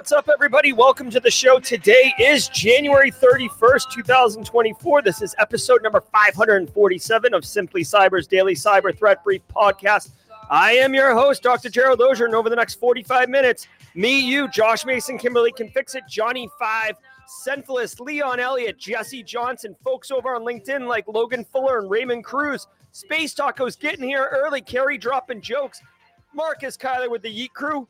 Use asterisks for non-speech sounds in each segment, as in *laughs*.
What's up, everybody? Welcome to the show. Today is January 31st, 2024. This is episode number 547 of Simply Cyber's Daily Cyber Threat Brief podcast. I am your host, Dr. Gerald Auger, and over the next 45 minutes, me, you, Josh Mason, Kimberly can fix it, Johnny Five, Senthilus, Leon Elliott, Jesse Johnson, folks over on LinkedIn like Logan Fuller and Raymond Cruz, Space Tacos getting here early, Carrie dropping jokes, Marcus Kyler with the Yeet Crew.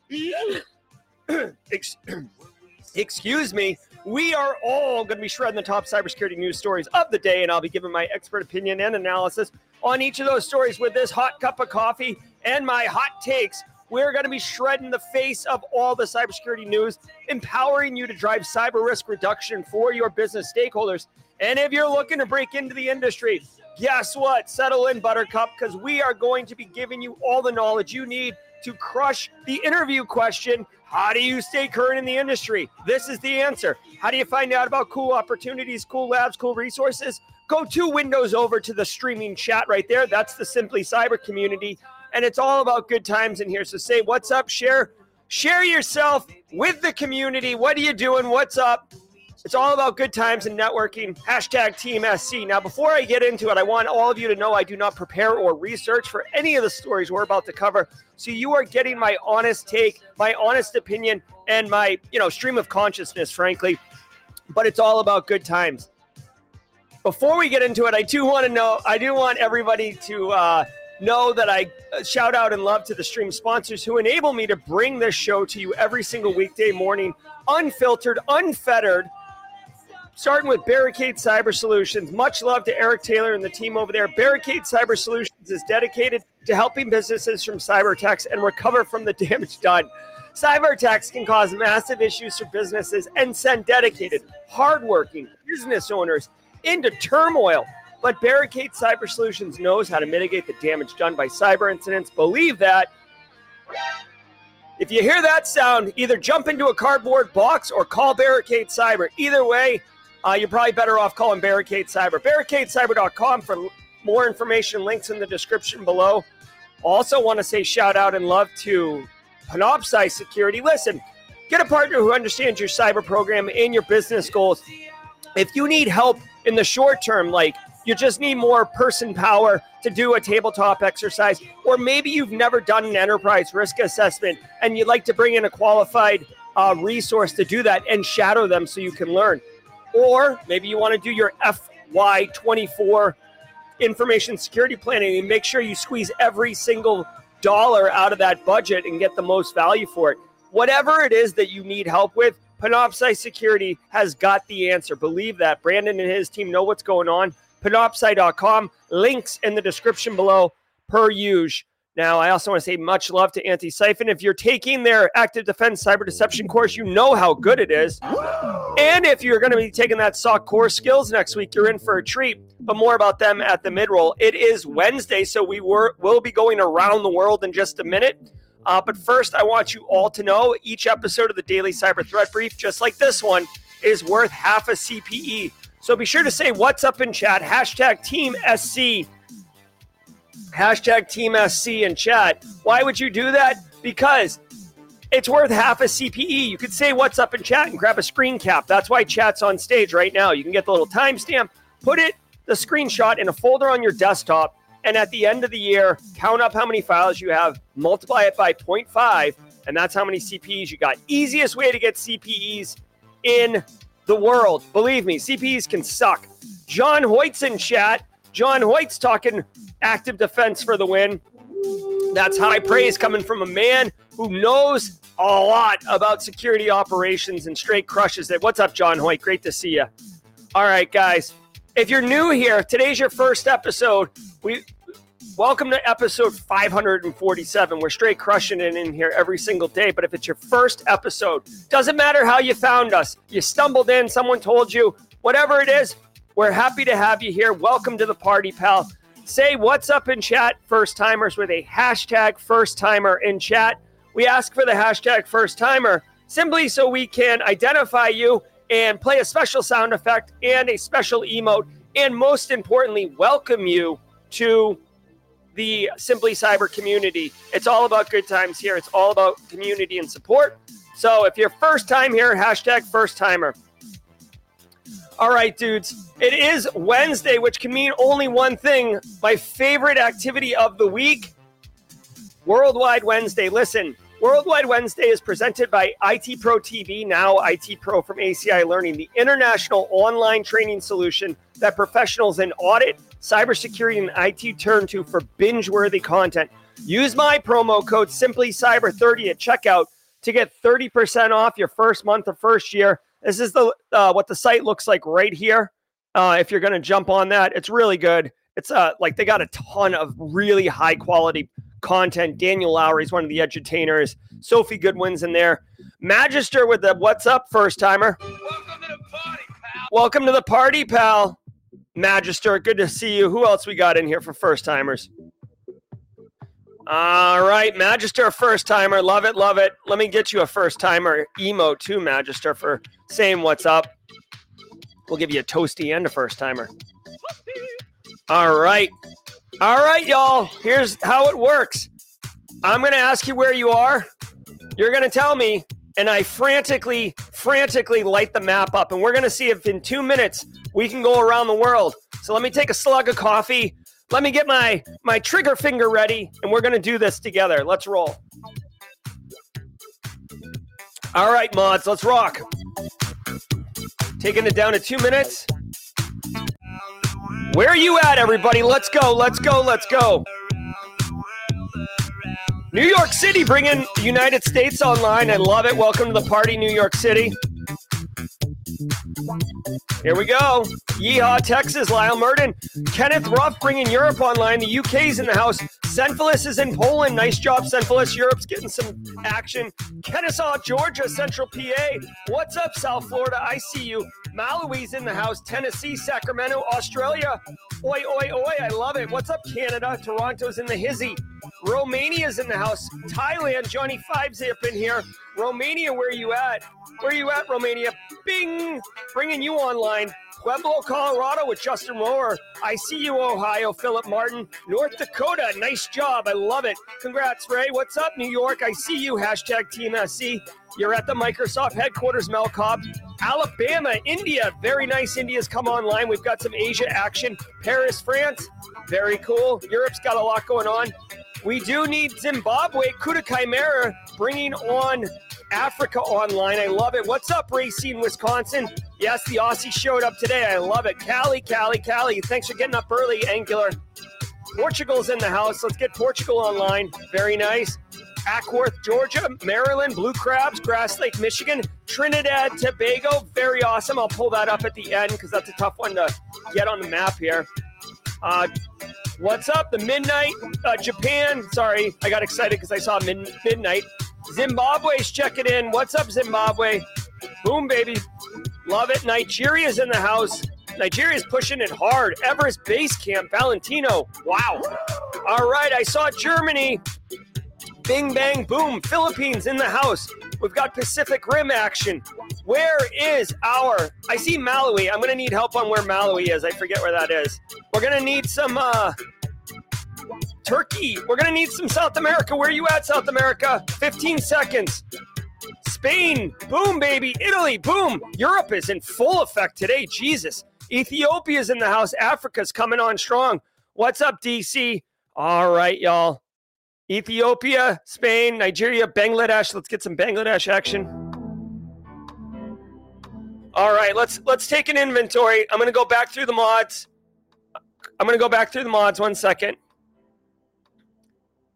*clears throat* *clears throat* excuse me, we are all going to be shredding the top cybersecurity news stories of the day, and I'll be giving my expert opinion and analysis on each of those stories with this hot cup of coffee and my hot takes. We're going to be shredding the face of all the cybersecurity news, empowering you to drive cyber risk reduction for your business stakeholders. And if you're looking to break into the industry, guess what? Settle in, Buttercup, because we are going to be giving you all the knowledge you need to crush the interview question how do you stay current in the industry? This is the answer. How do you find out about cool opportunities, cool labs, cool resources? Go two windows over to the streaming chat right there. That's the Simply Cyber community. And it's all about good times in here. So say what's up, share, share yourself with the community. What are you doing? What's up? It's all about good times and networking. Hashtag Team SC. Now, before I get into it, I want all of you to know I do not prepare or research for any of the stories we're about to cover. So you are getting my honest take, my honest opinion, and my you know stream of consciousness, frankly. But it's all about good times. Before we get into it, I do want to know. I do want everybody to. Uh, know that I uh, shout out and love to the stream sponsors who enable me to bring this show to you every single weekday morning, unfiltered, unfettered, starting with Barricade Cyber Solutions. Much love to Eric Taylor and the team over there. Barricade Cyber Solutions is dedicated to helping businesses from cyber attacks and recover from the *laughs* damage done. Cyber attacks can cause massive issues for businesses and send dedicated, hardworking business owners into turmoil. But Barricade Cyber Solutions knows how to mitigate the damage done by cyber incidents. Believe that. If you hear that sound, either jump into a cardboard box or call Barricade Cyber. Either way, uh, you're probably better off calling Barricade Cyber. BarricadeCyber.com for more information, links in the description below. Also, want to say shout out and love to Panoptcy Security. Listen, get a partner who understands your cyber program and your business goals. If you need help in the short term, like you just need more person power to do a tabletop exercise, or maybe you've never done an enterprise risk assessment and you'd like to bring in a qualified uh, resource to do that and shadow them so you can learn. Or maybe you want to do your FY24 information security planning and make sure you squeeze every single dollar out of that budget and get the most value for it. Whatever it is that you need help with, Panoptcy Security has got the answer. Believe that. Brandon and his team know what's going on. Panoptcy.com. Links in the description below, per usual. Now, I also want to say much love to Antisyphon. If you're taking their active defense cyber deception course, you know how good it is. And if you're going to be taking that SOC core skills next week, you're in for a treat. But more about them at the mid roll. It is Wednesday, so we were will be going around the world in just a minute. Uh, but first, I want you all to know each episode of the Daily Cyber Threat Brief, just like this one, is worth half a CPE. So be sure to say what's up in chat, hashtag Team SC hashtag Team SC in chat. Why would you do that? Because it's worth half a CPE. You could say what's up in chat and grab a screen cap. That's why chat's on stage right now. You can get the little timestamp, put it, the screenshot in a folder on your desktop, and at the end of the year, count up how many files you have, multiply it by 0.5, And that's how many CPEs you got. Easiest way to get CPEs in the world. Believe me, CPEs can suck. John Hoyt's in chat. John Hoyt's talking active defense for the win. That's high praise coming from a man who knows a lot about security operations and straight crushes it. What's up, John Hoyt? Great to see you. All right, guys. If you're new here, today's your first episode. We welcome to episode 547. We're straight crushing it in here every single day. But if it's your first episode, doesn't matter how you found us. You stumbled in, someone told you, whatever it is, we're happy to have you here. Welcome to the party, pal. Say what's up in chat, first timers, with a hashtag first timer in chat. We ask for the hashtag first timer simply so we can identify you and play a special sound effect and a special emote, and most importantly, welcome you to the Simply Cyber community. It's all about good times here. It's all about community and support. So if you're first time here, hashtag first timer. All right, dudes. It is Wednesday, which can mean only one thing. My favorite activity of the week Worldwide Wednesday. Listen, Worldwide Wednesday is presented by IT Pro TV, now IT Pro from ACI Learning, the international online training solution that professionals in audit, cybersecurity, and IT turn to for binge worthy content. Use my promo code SimplyCyber30 at checkout to get 30% off your first month or first year. This is the uh, what the site looks like right here. Uh, if you're going to jump on that, it's really good. It's uh, like they got a ton of really high quality content. Daniel Lowry's one of the edutainers. Sophie Goodwin's in there. Magister with the what's up first timer. Welcome to the party, pal. Welcome to the party, pal. Magister, good to see you. Who else we got in here for first timers? All right, Magister, first timer. Love it, love it. Let me get you a first timer emo too, Magister, for saying what's up. We'll give you a toasty and a first timer. All right. All right, y'all. Here's how it works I'm going to ask you where you are. You're going to tell me, and I frantically, frantically light the map up. And we're going to see if in two minutes we can go around the world. So let me take a slug of coffee. Let me get my, my trigger finger ready, and we're to do this together. Let's roll. All right, mods, let's rock. Taking it down to two minutes. Where are you at, everybody? Let's go, let's go, let's go. New York City bringing United States online. I love it. Welcome to the party, New York City. Here we go. Yeehaw, Texas, Lyle Murden. Kenneth Ruff bringing Europe online. The UK's in the house. Senfilis is in Poland. Nice job, Senfilis. Europe's getting some action. Kennesaw, Georgia, Central PA. What's up, South Florida? I see you. Malawi's in the house. Tennessee, Sacramento, Australia. Oi, oi, oi. I love it. What's up, Canada? Toronto's in the hizzy. Romania's in the house. Thailand, Johnny Five's up in here. Romania, where you at? Where you at, Romania? Bing! Bringing you online. Pueblo, Colorado with Justin Rower. I see you, Ohio, Philip Martin. North Dakota, nice job. I love it. Congrats, Ray. What's up, New York? I see you. Hashtag Team SC. You're at the Microsoft headquarters, Mel Cobb. Alabama, India. Very nice. India's come online. We've got some Asia action. Paris, France. Very cool. Europe's got a lot going on. We do need Zimbabwe, Kuta Chimera, bringing on Africa online. I love it. What's up, Racine, Wisconsin? Yes, the Aussie showed up today. I love it. Cali, Cali, Cali. Thanks for getting up early, Angular. Portugal's in the house. Let's get Portugal online. Very nice. Acworth, Georgia, Maryland, Blue Crabs, Grass Lake, Michigan, Trinidad, Tobago. Very awesome. I'll pull that up at the end because that's a tough one to get on the map here. Uh, what's up? The Midnight, uh, Japan. Sorry, I got excited because I saw mid- Midnight. Zimbabwe's checking in. What's up, Zimbabwe? Boom, baby. Love it. Nigeria's in the house. Nigeria's pushing it hard. Everest Base Camp, Valentino. Wow. All right, I saw Germany. Bing, bang, boom. Philippines in the house. We've got Pacific Rim action. Where is our? I see Malawi. I'm gonna need help on where Malawi is. I forget where that is. We're gonna need some uh, Turkey. We're gonna need some South America. Where you at, South America? 15 seconds. Spain, boom, baby. Italy, boom. Europe is in full effect today. Jesus. Ethiopia's in the house. Africa's coming on strong. What's up, DC? All right, y'all. Ethiopia, Spain, Nigeria, Bangladesh. Let's get some Bangladesh action. All right, let's let's take an inventory. I'm gonna go back through the mods. I'm gonna go back through the mods one second.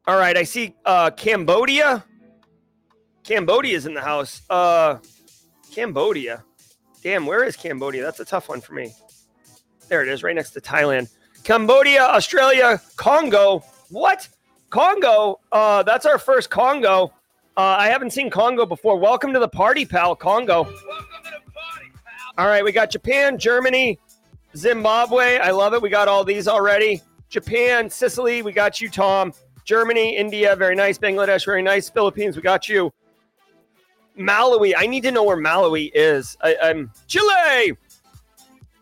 All right, I see uh, Cambodia. Cambodia is in the house. Uh, Cambodia. Damn, where is Cambodia? That's a tough one for me. There it is, right next to Thailand. Cambodia, Australia, Congo. What? Congo? Uh, that's our first Congo. Uh, I haven't seen Congo before. Welcome to the party, pal. Congo. Party, pal. All right, we got Japan, Germany, Zimbabwe. I love it. We got all these already. Japan, Sicily. We got you, Tom. Germany, India. Very nice. Bangladesh. Very nice. Philippines. We got you. Malawi. I need to know where Malawi is. I, I'm Chile.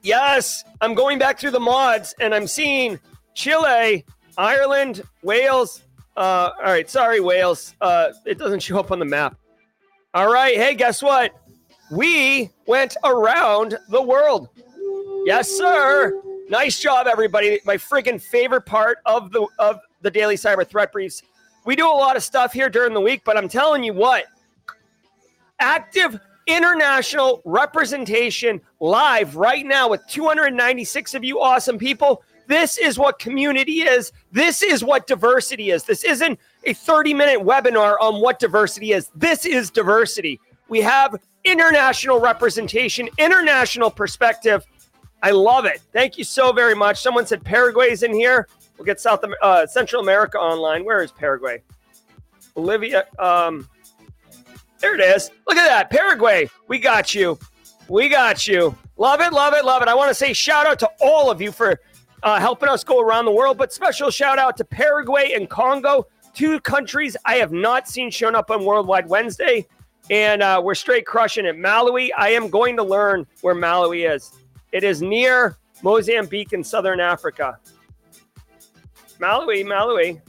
Yes, I'm going back through the mods and I'm seeing Chile, Ireland, Wales. Uh, all right, sorry, Wales. Uh, it doesn't show up on the map. All right, hey, guess what? We went around the world. Yes, sir. Nice job, everybody. My freaking favorite part of the of the daily cyber threat briefs. We do a lot of stuff here during the week, but I'm telling you what, active international representation live right now with 296 of you awesome people. This is what community is. This is what diversity is. This isn't a 30 minute webinar on what diversity is. This is diversity. We have international representation, international perspective. I love it. Thank you so very much. Someone said Paraguay's in here. We'll get South uh, Central America online. Where is Paraguay? Bolivia. Um, there it is. Look at that. Paraguay. We got you. We got you. Love it, love it, love it. I want to say shout out to all of you for uh, helping us go around the world, but special shout out to Paraguay and Congo, two countries I have not seen shown up on Worldwide Wednesday. And uh, we're straight crushing it. Malawi, I am going to learn where Malawi is. It is near Mozambique in southern Africa. Malawi, Malawi.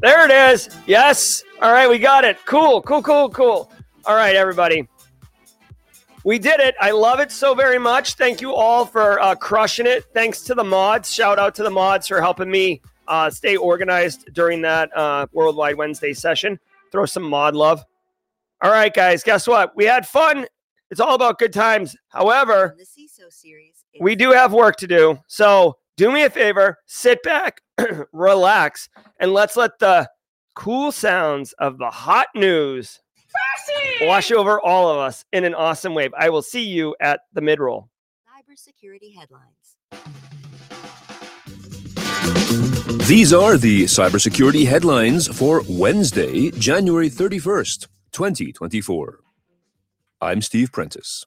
There it is. Yes. All right, we got it. Cool, cool, cool, cool. All right, everybody. We did it. I love it so very much. Thank you all for uh, crushing it. Thanks to the mods. Shout out to the mods for helping me uh, stay organized during that uh, Worldwide Wednesday session. Throw some mod love. All right, guys. Guess what? We had fun. It's all about good times. However, the CISO series, we do have work to do. So do me a favor, sit back, *clears throat* relax, and let's let the cool sounds of the hot news wash over all of us in an awesome wave. I will see you at the mid roll. Cybersecurity headlines. These are the cybersecurity headlines for Wednesday, January 31st, 2024. I'm Steve Prentice.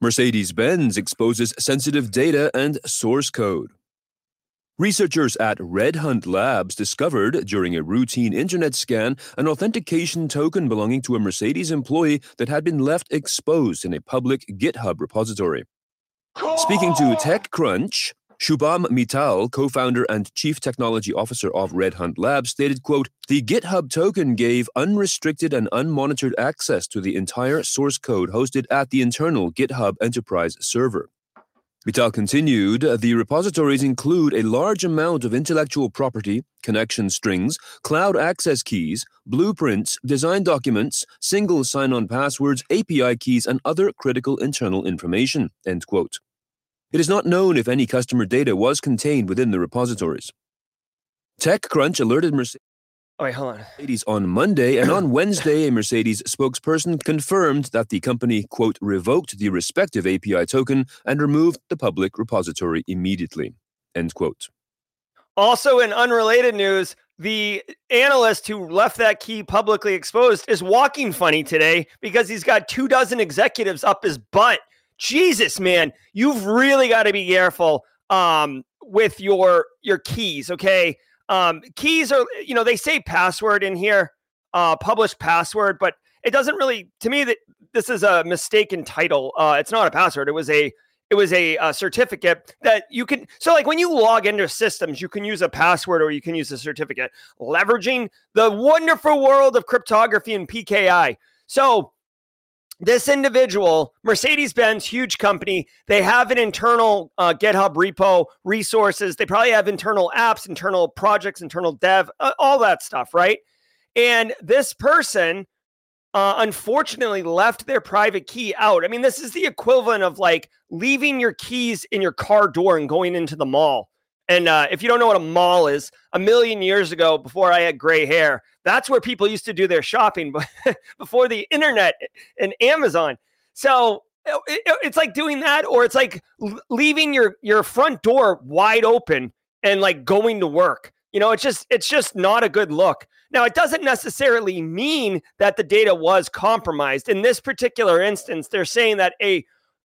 Mercedes Benz exposes sensitive data and source code. Researchers at Red Hunt Labs discovered during a routine internet scan an authentication token belonging to a Mercedes employee that had been left exposed in a public GitHub repository. Speaking to TechCrunch, Shubham Mittal, co-founder and chief technology officer of Red Hunt Labs, stated, quote, The GitHub token gave unrestricted and unmonitored access to the entire source code hosted at the internal GitHub enterprise server. Mittal continued, uh, the repositories include a large amount of intellectual property, connection strings, cloud access keys, blueprints, design documents, single sign-on passwords, API keys, and other critical internal information, end quote. It is not known if any customer data was contained within the repositories. TechCrunch alerted Mercedes. Oh, wait, hold on. Mercedes on Monday, and on *clears throat* Wednesday, a Mercedes spokesperson confirmed that the company, quote, revoked the respective API token and removed the public repository immediately, end quote. Also, in unrelated news, the analyst who left that key publicly exposed is walking funny today because he's got two dozen executives up his butt Jesus, man, you've really got to be careful um, with your your keys. Okay, um, keys are you know they say password in here, uh, published password, but it doesn't really to me that this is a mistaken title. Uh, it's not a password. It was a it was a, a, certificate that you can so like when you log into systems you can use a password or you can use a certificate leveraging the wonderful world of cryptography and pki so this individual, Mercedes Benz, huge company, they have an internal uh, GitHub repo resources. They probably have internal apps, internal projects, internal dev, uh, all that stuff, right? And this person, uh, unfortunately, left their private key out. I mean, this is the equivalent of like leaving your keys in your car door and going into the mall. And uh, if you don't know what a mall is, a million years ago, before I had gray hair, that's where people used to do their shopping *laughs* before the internet and Amazon. So it, it's like doing that, or it's like leaving your your front door wide open and like going to work. You know, it's just it's just not a good look. Now, it doesn't necessarily mean that the data was compromised. In this particular instance, they're saying that a,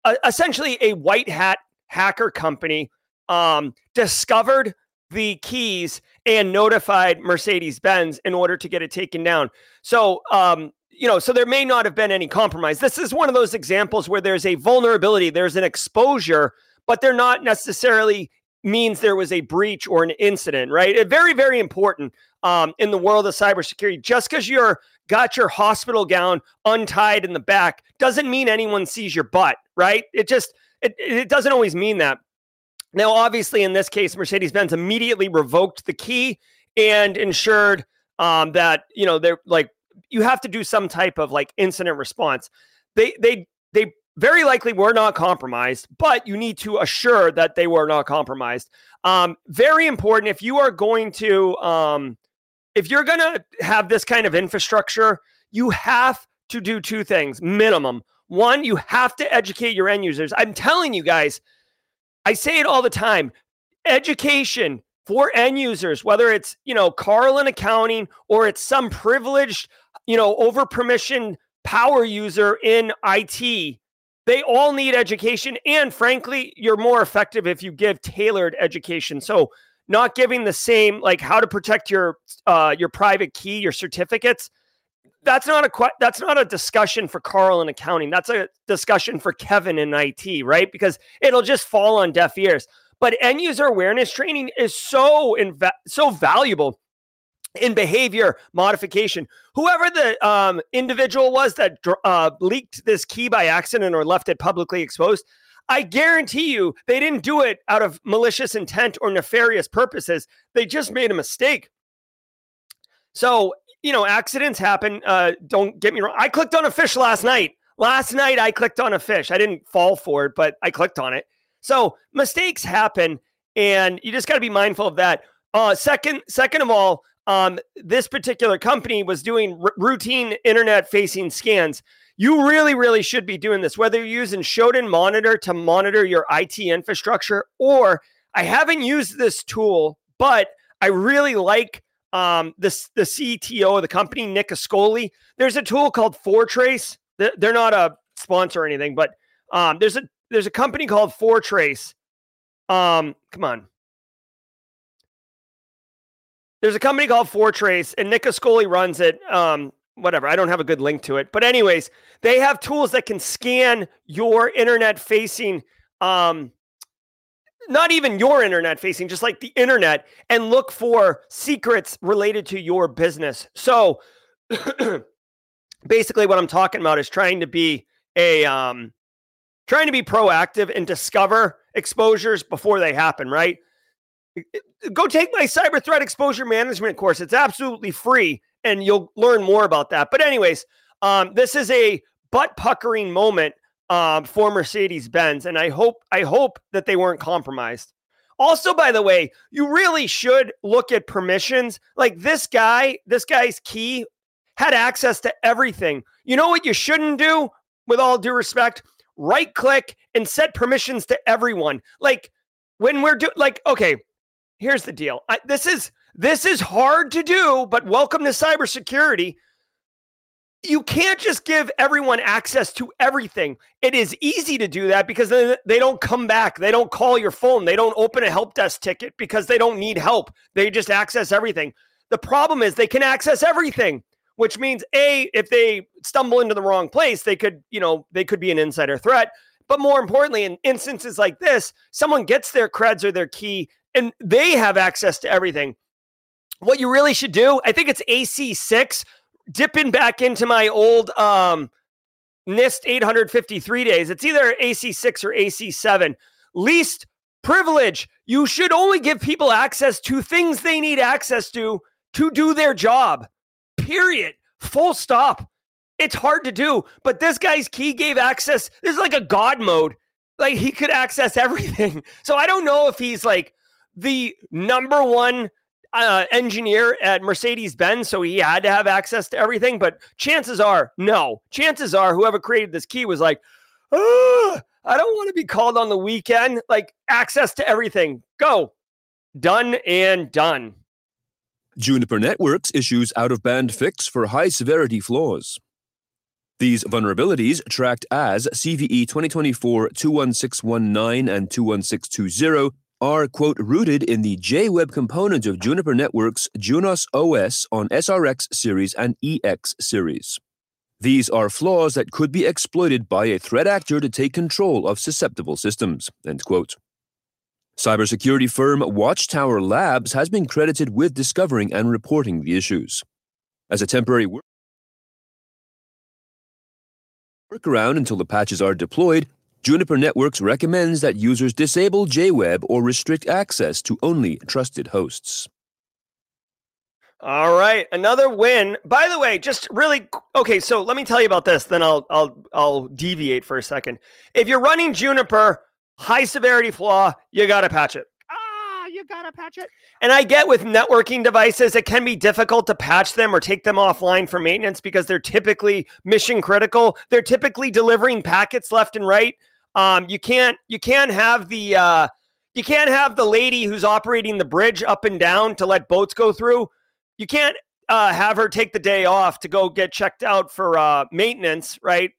a essentially a white hat hacker company um, discovered the keys and notified Mercedes Benz in order to get it taken down. So, um, you know, so there may not have been any compromise. This is one of those examples where there's a vulnerability, there's an exposure, but they're not necessarily means there was a breach or an incident, right? Very, very important um, in the world of cybersecurity. Just because you're got your hospital gown untied in the back doesn't mean anyone sees your butt, right? It just it, it doesn't always mean that. Now, obviously, in this case, Mercedes Benz immediately revoked the key and ensured um, that you know they're like you have to do some type of like incident response. They they they very likely were not compromised, but you need to assure that they were not compromised. Um, very important if you are going to um, if you're going to have this kind of infrastructure, you have to do two things minimum. One, you have to educate your end users. I'm telling you guys I say it all the time. Education for end users, whether it's, you know, Carl in accounting or it's some privileged, you know, over permission power user in IT, they all need education. And frankly, you're more effective if you give tailored education. So, not giving the same like how to protect your uh, your private key, your certificates that's not a that's not a discussion for Carl in accounting. That's a discussion for Kevin in IT, right? Because it'll just fall on deaf ears. But end user awareness training is so inv- so valuable in behavior modification. Whoever the um, individual was that uh, leaked this key by accident or left it publicly exposed, I guarantee you they didn't do it out of malicious intent or nefarious purposes. They just made a mistake. So you know, accidents happen. Uh, don't get me wrong. I clicked on a phish last night. Last night, I clicked on a phish. I didn't fall for it, but I clicked on it. So mistakes happen, and you just got to be mindful of that. Uh, second, second of all, um, this particular company was doing r- routine internet-facing scans. You really, really should be doing this, whether you're using Shodan Monitor to monitor your IT infrastructure, or I haven't used this tool, but I really like um, the, the CTO of the company, Nick Ascoli. There's a tool called Foretrace. They're not a sponsor or anything, but um, there's a there's a company called Foretrace. Um, come on. There's a company called Foretrace, and Nick Ascoli runs it. Um, whatever. I don't have a good link to it, but anyways, they have tools that can scan your internet facing um, not even your internet facing, just like the internet, and look for secrets related to your business. So *clears throat* basically, what I'm talking about is trying to be a um, trying to be proactive and discover exposures before they happen. Right? Go take my cyber threat exposure management course. It's absolutely free, and you'll learn more about that. But anyways, um, this is a butt puckering moment um, for Mercedes Benz, and I hope I hope that they weren't compromised. Also, by the way, you really should look at permissions. Like this guy, this guy's key had access to everything. You know what you shouldn't do, with all due respect? Right click and set permissions to everyone. Like when we're doing, like, okay, here's the deal. I, this is this is hard to do, but welcome to cybersecurity you can't just give everyone access to everything. It is easy to do that because they don't come back. They don't call your phone. They don't open a help desk ticket because they don't need help. They just access everything. The problem is they can access everything, which means A, if they stumble into the wrong place, they could, you know, they could be an insider threat. But more importantly, in instances like this, someone gets their creds or their key and they have access to everything. What you really should do, I think it's AC6 dipping back into my old um NIST 853 days. It's either AC6 or AC7. Least privilege. You should only give people access to things they need access to to do their job. Period. Full stop. It's hard to do, but this guy's key gave access. This is like a god mode. Like he could access everything. *laughs* So I don't know if he's like the number one uh, engineer at Mercedes Benz, so he had to have access to everything. But chances are, no. Chances are, whoever created this key was like, oh, I don't want to be called on the weekend. Like access to everything. Go. Done and done. Juniper Networks issues out of band fix for high severity flaws. These vulnerabilities, tracked as CVE 2024 21619 and 21620, are, quote, rooted in the JWeb component of Juniper Networks Junos OS on SRX series and EX series. These are flaws that could be exploited by a threat actor to take control of susceptible systems, end quote. Cybersecurity firm watchTowr Labs has been credited with discovering and reporting the issues. As a temporary workaround until the patches are deployed, Juniper Networks recommends that users disable JWeb or restrict access to only trusted hosts. All right, another win. By the way, just really okay. So let me tell you about this. Then I'll I'll I'll deviate for a second. If you're running Juniper, high severity flaw, you got to patch it. Ah, you got to patch it. And I get with networking devices, it can be difficult to patch them or take them offline for maintenance because they're typically mission critical. They're typically delivering packets left and right. Um, you can't you can't have the uh, you can't have the lady who's operating the bridge up and down to let boats go through. You can't uh, have her take the day off to go get checked out for uh, maintenance, right?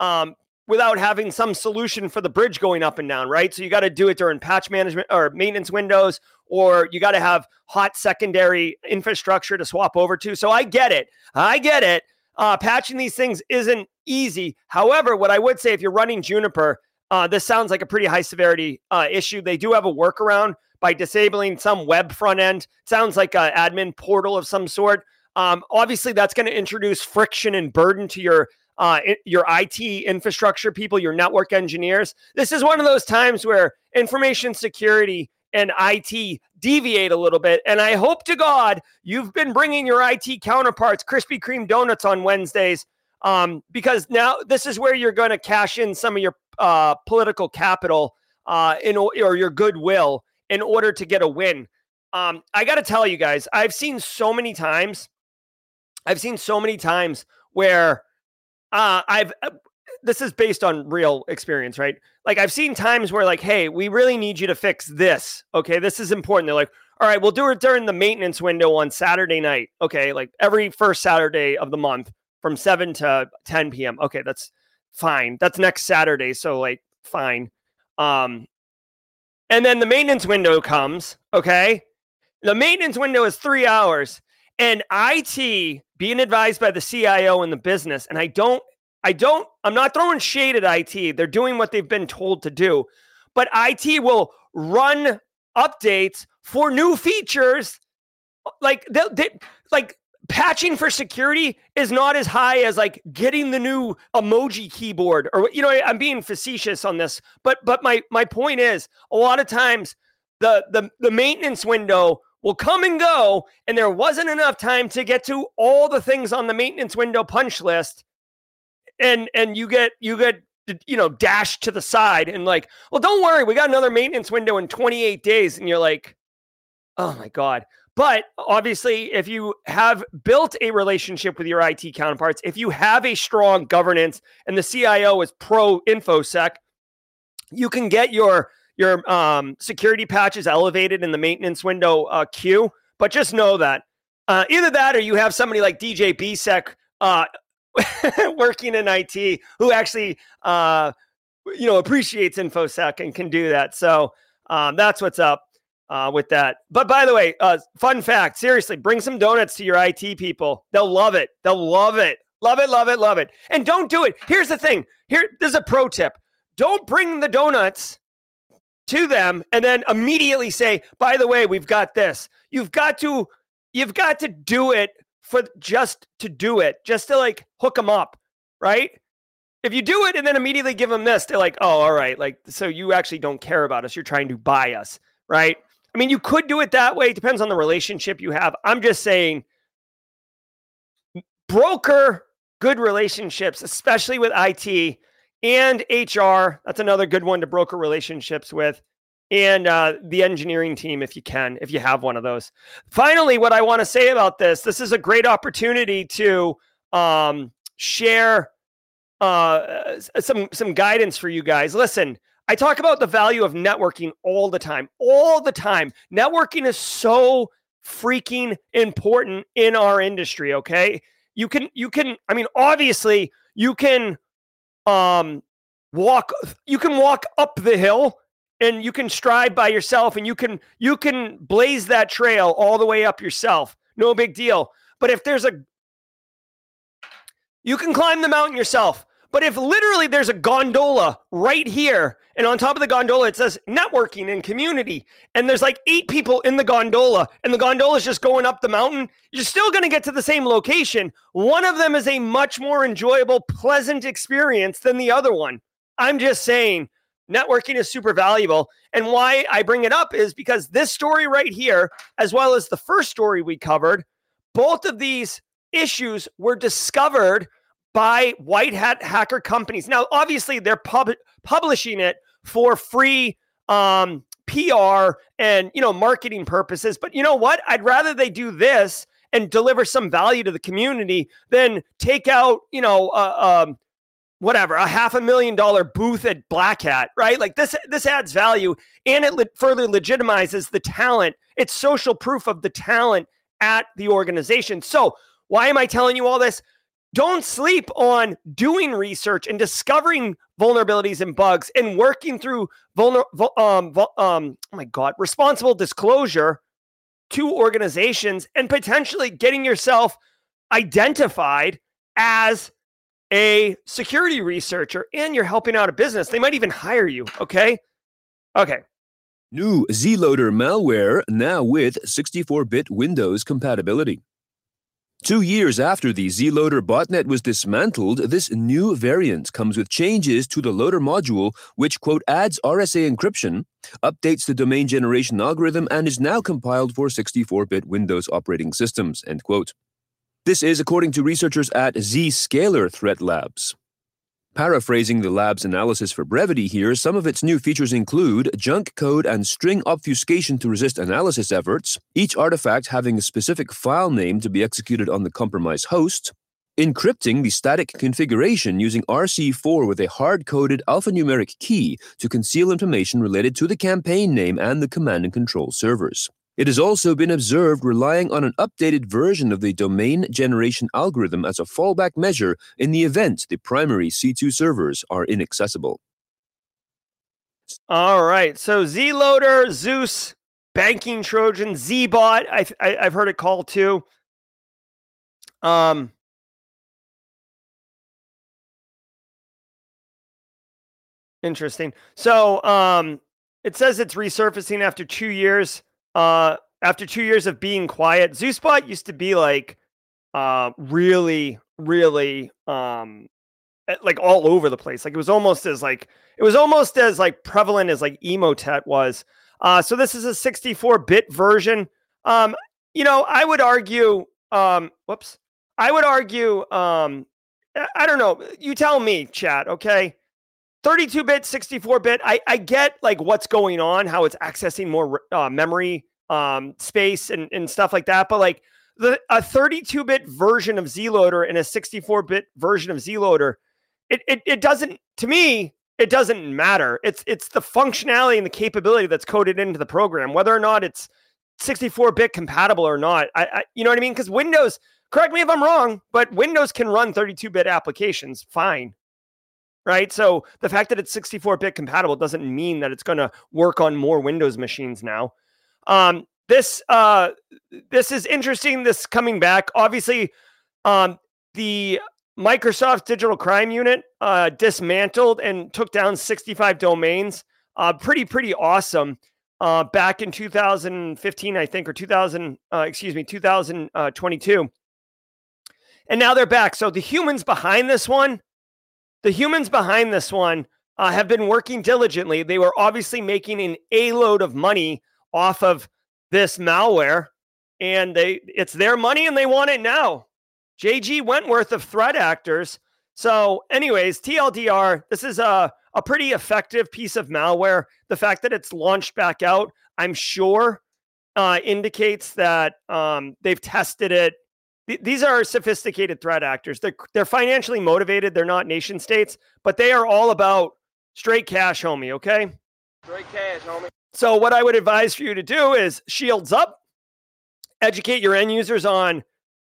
Um, without having some solution for the bridge going up and down, right? So you got to do it during patch management or maintenance windows, or you got to have hot secondary infrastructure to swap over to. So I get it. I get it. Uh, patching these things isn't easy. However, what I would say if you're running Juniper, uh, this sounds like a pretty high severity uh, issue. They do have a workaround by disabling some web front end. Sounds like an admin portal of some sort. Um, obviously, that's going to introduce friction and burden to your uh, your IT infrastructure people, your network engineers. This is one of those times where information security and IT deviate a little bit. And I hope to God you've been bringing your IT counterparts Krispy Kreme donuts on Wednesdays um, because now this is where you're going to cash in some of your uh, political capital uh, in or your goodwill in order to get a win. Um, I got to tell you guys, I've seen so many times. I've seen so many times where uh, I've. This is based on real experience, right? Like I've seen times where, like, hey, we really need you to fix this. Okay, this is important. They're like, all right, we'll do it during the maintenance window on Saturday night. Okay, like every first Saturday of the month from 7 to 10 p.m. Okay, that's fine. That's next Saturday, so like fine. Um and then the maintenance window comes, okay? The maintenance window is 3 hours and IT being advised by the CIO in the business and I don't I don't I'm not throwing shade at IT. They're doing what they've been told to do. But IT will run updates for new features like they, they like patching for security is not as high as like getting the new emoji keyboard or you know i'm being facetious on this but but my my point is a lot of times the the the maintenance window will come and go and there wasn't enough time to get to all the things on the maintenance window punch list and and you get you get you know dashed to the side and like well don't worry we got another maintenance window in 28 days and you're like oh my god but obviously, if you have built a relationship with your IT counterparts, if you have a strong governance and the CIO is pro InfoSec, you can get your your um, security patches elevated in the maintenance window uh, queue. But just know that uh, either that or you have somebody like DJ BSEC uh, *laughs* working in IT who actually uh, you know appreciates InfoSec and can do that. So um, that's what's up uh, with that. But by the way, uh, fun fact seriously, bring some donuts to your IT people. They'll love it. They'll love it. Love it, love it, love it. And don't do it. Here's the thing here, there's a pro tip don't bring the donuts to them and then immediately say, by the way, we've got this. You've got to, you've got to do it for just to do it, just to like hook them up, right? if you do it and then immediately give them this, they're like, oh, all right. Like, so you actually don't care about us. You're trying to buy us, right? I mean, you could do it that way. It depends on the relationship you have. I'm just saying, broker good relationships, especially with IT and HR. That's another good one to broker relationships with. And uh, the engineering team, if you can, if you have one of those. Finally, what I want to say about this this is a great opportunity to um, share uh, some some guidance for you guys. Listen, I talk about the value of networking all the time, all the time. Networking is so freaking important in our industry. Okay, you can you can. I mean, obviously, you can um walk you can walk up the hill and you can stride by yourself and you can you can blaze that trail all the way up yourself no big deal but if there's a you can climb the mountain yourself. But if literally there's a gondola right here, and on top of the gondola it says networking and community, and there's like eight people in the gondola, and the gondola is just going up the mountain, you're still going to get to the same location. One of them is a much more enjoyable, pleasant experience than the other one. I'm just saying, networking is super valuable. And why I bring it up is because this story right here, as well as the first story we covered, both of these issues were discovered by white hat hacker companies. Now, obviously, they're pub- publishing it for free um, PR and you know marketing purposes. But you know what? I'd rather they do this and deliver some value to the community than take out you know uh, um, whatever a half a million dollar booth at Black Hat, right? Like this this adds value and it le- further legitimizes the talent. It's social proof of the talent at the organization. So why am I telling you all this? Don't sleep on doing research and discovering vulnerabilities and bugs and working through vulner- um, um, oh my God, responsible disclosure to organizations and potentially getting yourself identified as a security researcher and you're helping out a business. They might even hire you. Okay. Okay. New Zloader malware now with 64 bit Windows compatibility. Two years after the Zloader botnet was dismantled, this new variant comes with changes to the loader module, which, quote, adds RSA encryption, updates the domain generation algorithm, and is now compiled for 64 bit Windows operating systems, end quote. This is according to researchers at Zscaler Threat Labs. Paraphrasing the lab's analysis for brevity here, some of its new features include junk code and string obfuscation to resist analysis efforts, each artifact having a specific file name to be executed on the compromised host, encrypting the static configuration using RC4 with a hard coded alphanumeric key to conceal information related to the campaign name and the command and control servers. It has also been observed relying on an updated version of the domain generation algorithm as a fallback measure in the event the primary C2 servers are inaccessible. All right. So Zloader, Zeus, Banking Trojan, Zbot, I, I, I've heard it called too. Um, interesting. So um, it says it's resurfacing after two years. Uh, after two years of being quiet, Zeusbot used to be like uh, really, really um, like all over the place. Like it was almost as like it was almost as like prevalent as like Emotet was. Uh, so this is a 64-bit version. Um, you know, I would argue. Um, whoops, I would argue. Um, I don't know. You tell me, chat. Okay. 32 bit, 64 bit. I, I get like what's going on, how it's accessing more uh, memory um, space and, and stuff like that. But like the a 32 bit version of Zloader and a 64 bit version of Zloader, it, it, it doesn't, to me, it doesn't matter. It's, it's the functionality and the capability that's coded into the program, whether or not it's 64 bit compatible or not. I, I, you know what I mean? Because Windows, correct me if I'm wrong, but Windows can run 32 bit applications fine right? So the fact that it's 64 bit compatible doesn't mean that it's going to work on more Windows machines now. Um, this uh, this is interesting. This coming back, obviously, um, the Microsoft Digital Crime Unit uh, dismantled and took down 65 domains. Uh, pretty pretty awesome. Uh, back in 2015, I think, or 2000, uh, excuse me, 2022. And now they're back. So the humans behind this one, the humans behind this one uh, have been working diligently. They were obviously making an a load of money off of this malware, and they it's their money and they want it now. JG Wentworth of Threat Actors. So, anyways, TLDR, this is a, a pretty effective piece of malware. The fact that it's launched back out, I'm sure, uh, indicates that um, they've tested it. Th- these are sophisticated threat actors. They're, they're financially motivated. They're not nation states, but they are all about straight cash, homie. Okay. Straight cash, homie. So, what I would advise for you to do is shields up, educate your end users on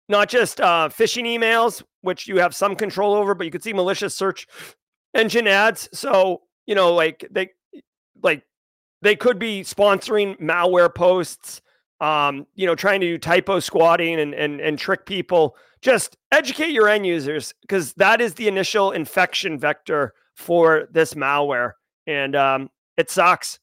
not just uh, phishing emails, which you have some control over, but you could see malicious search engine ads. So, you know, like they, like they could be sponsoring malware posts, um, you know, trying to do typo squatting and, and, and trick people. Just educate your end users because that is the initial infection vector for this malware. And um, it sucks.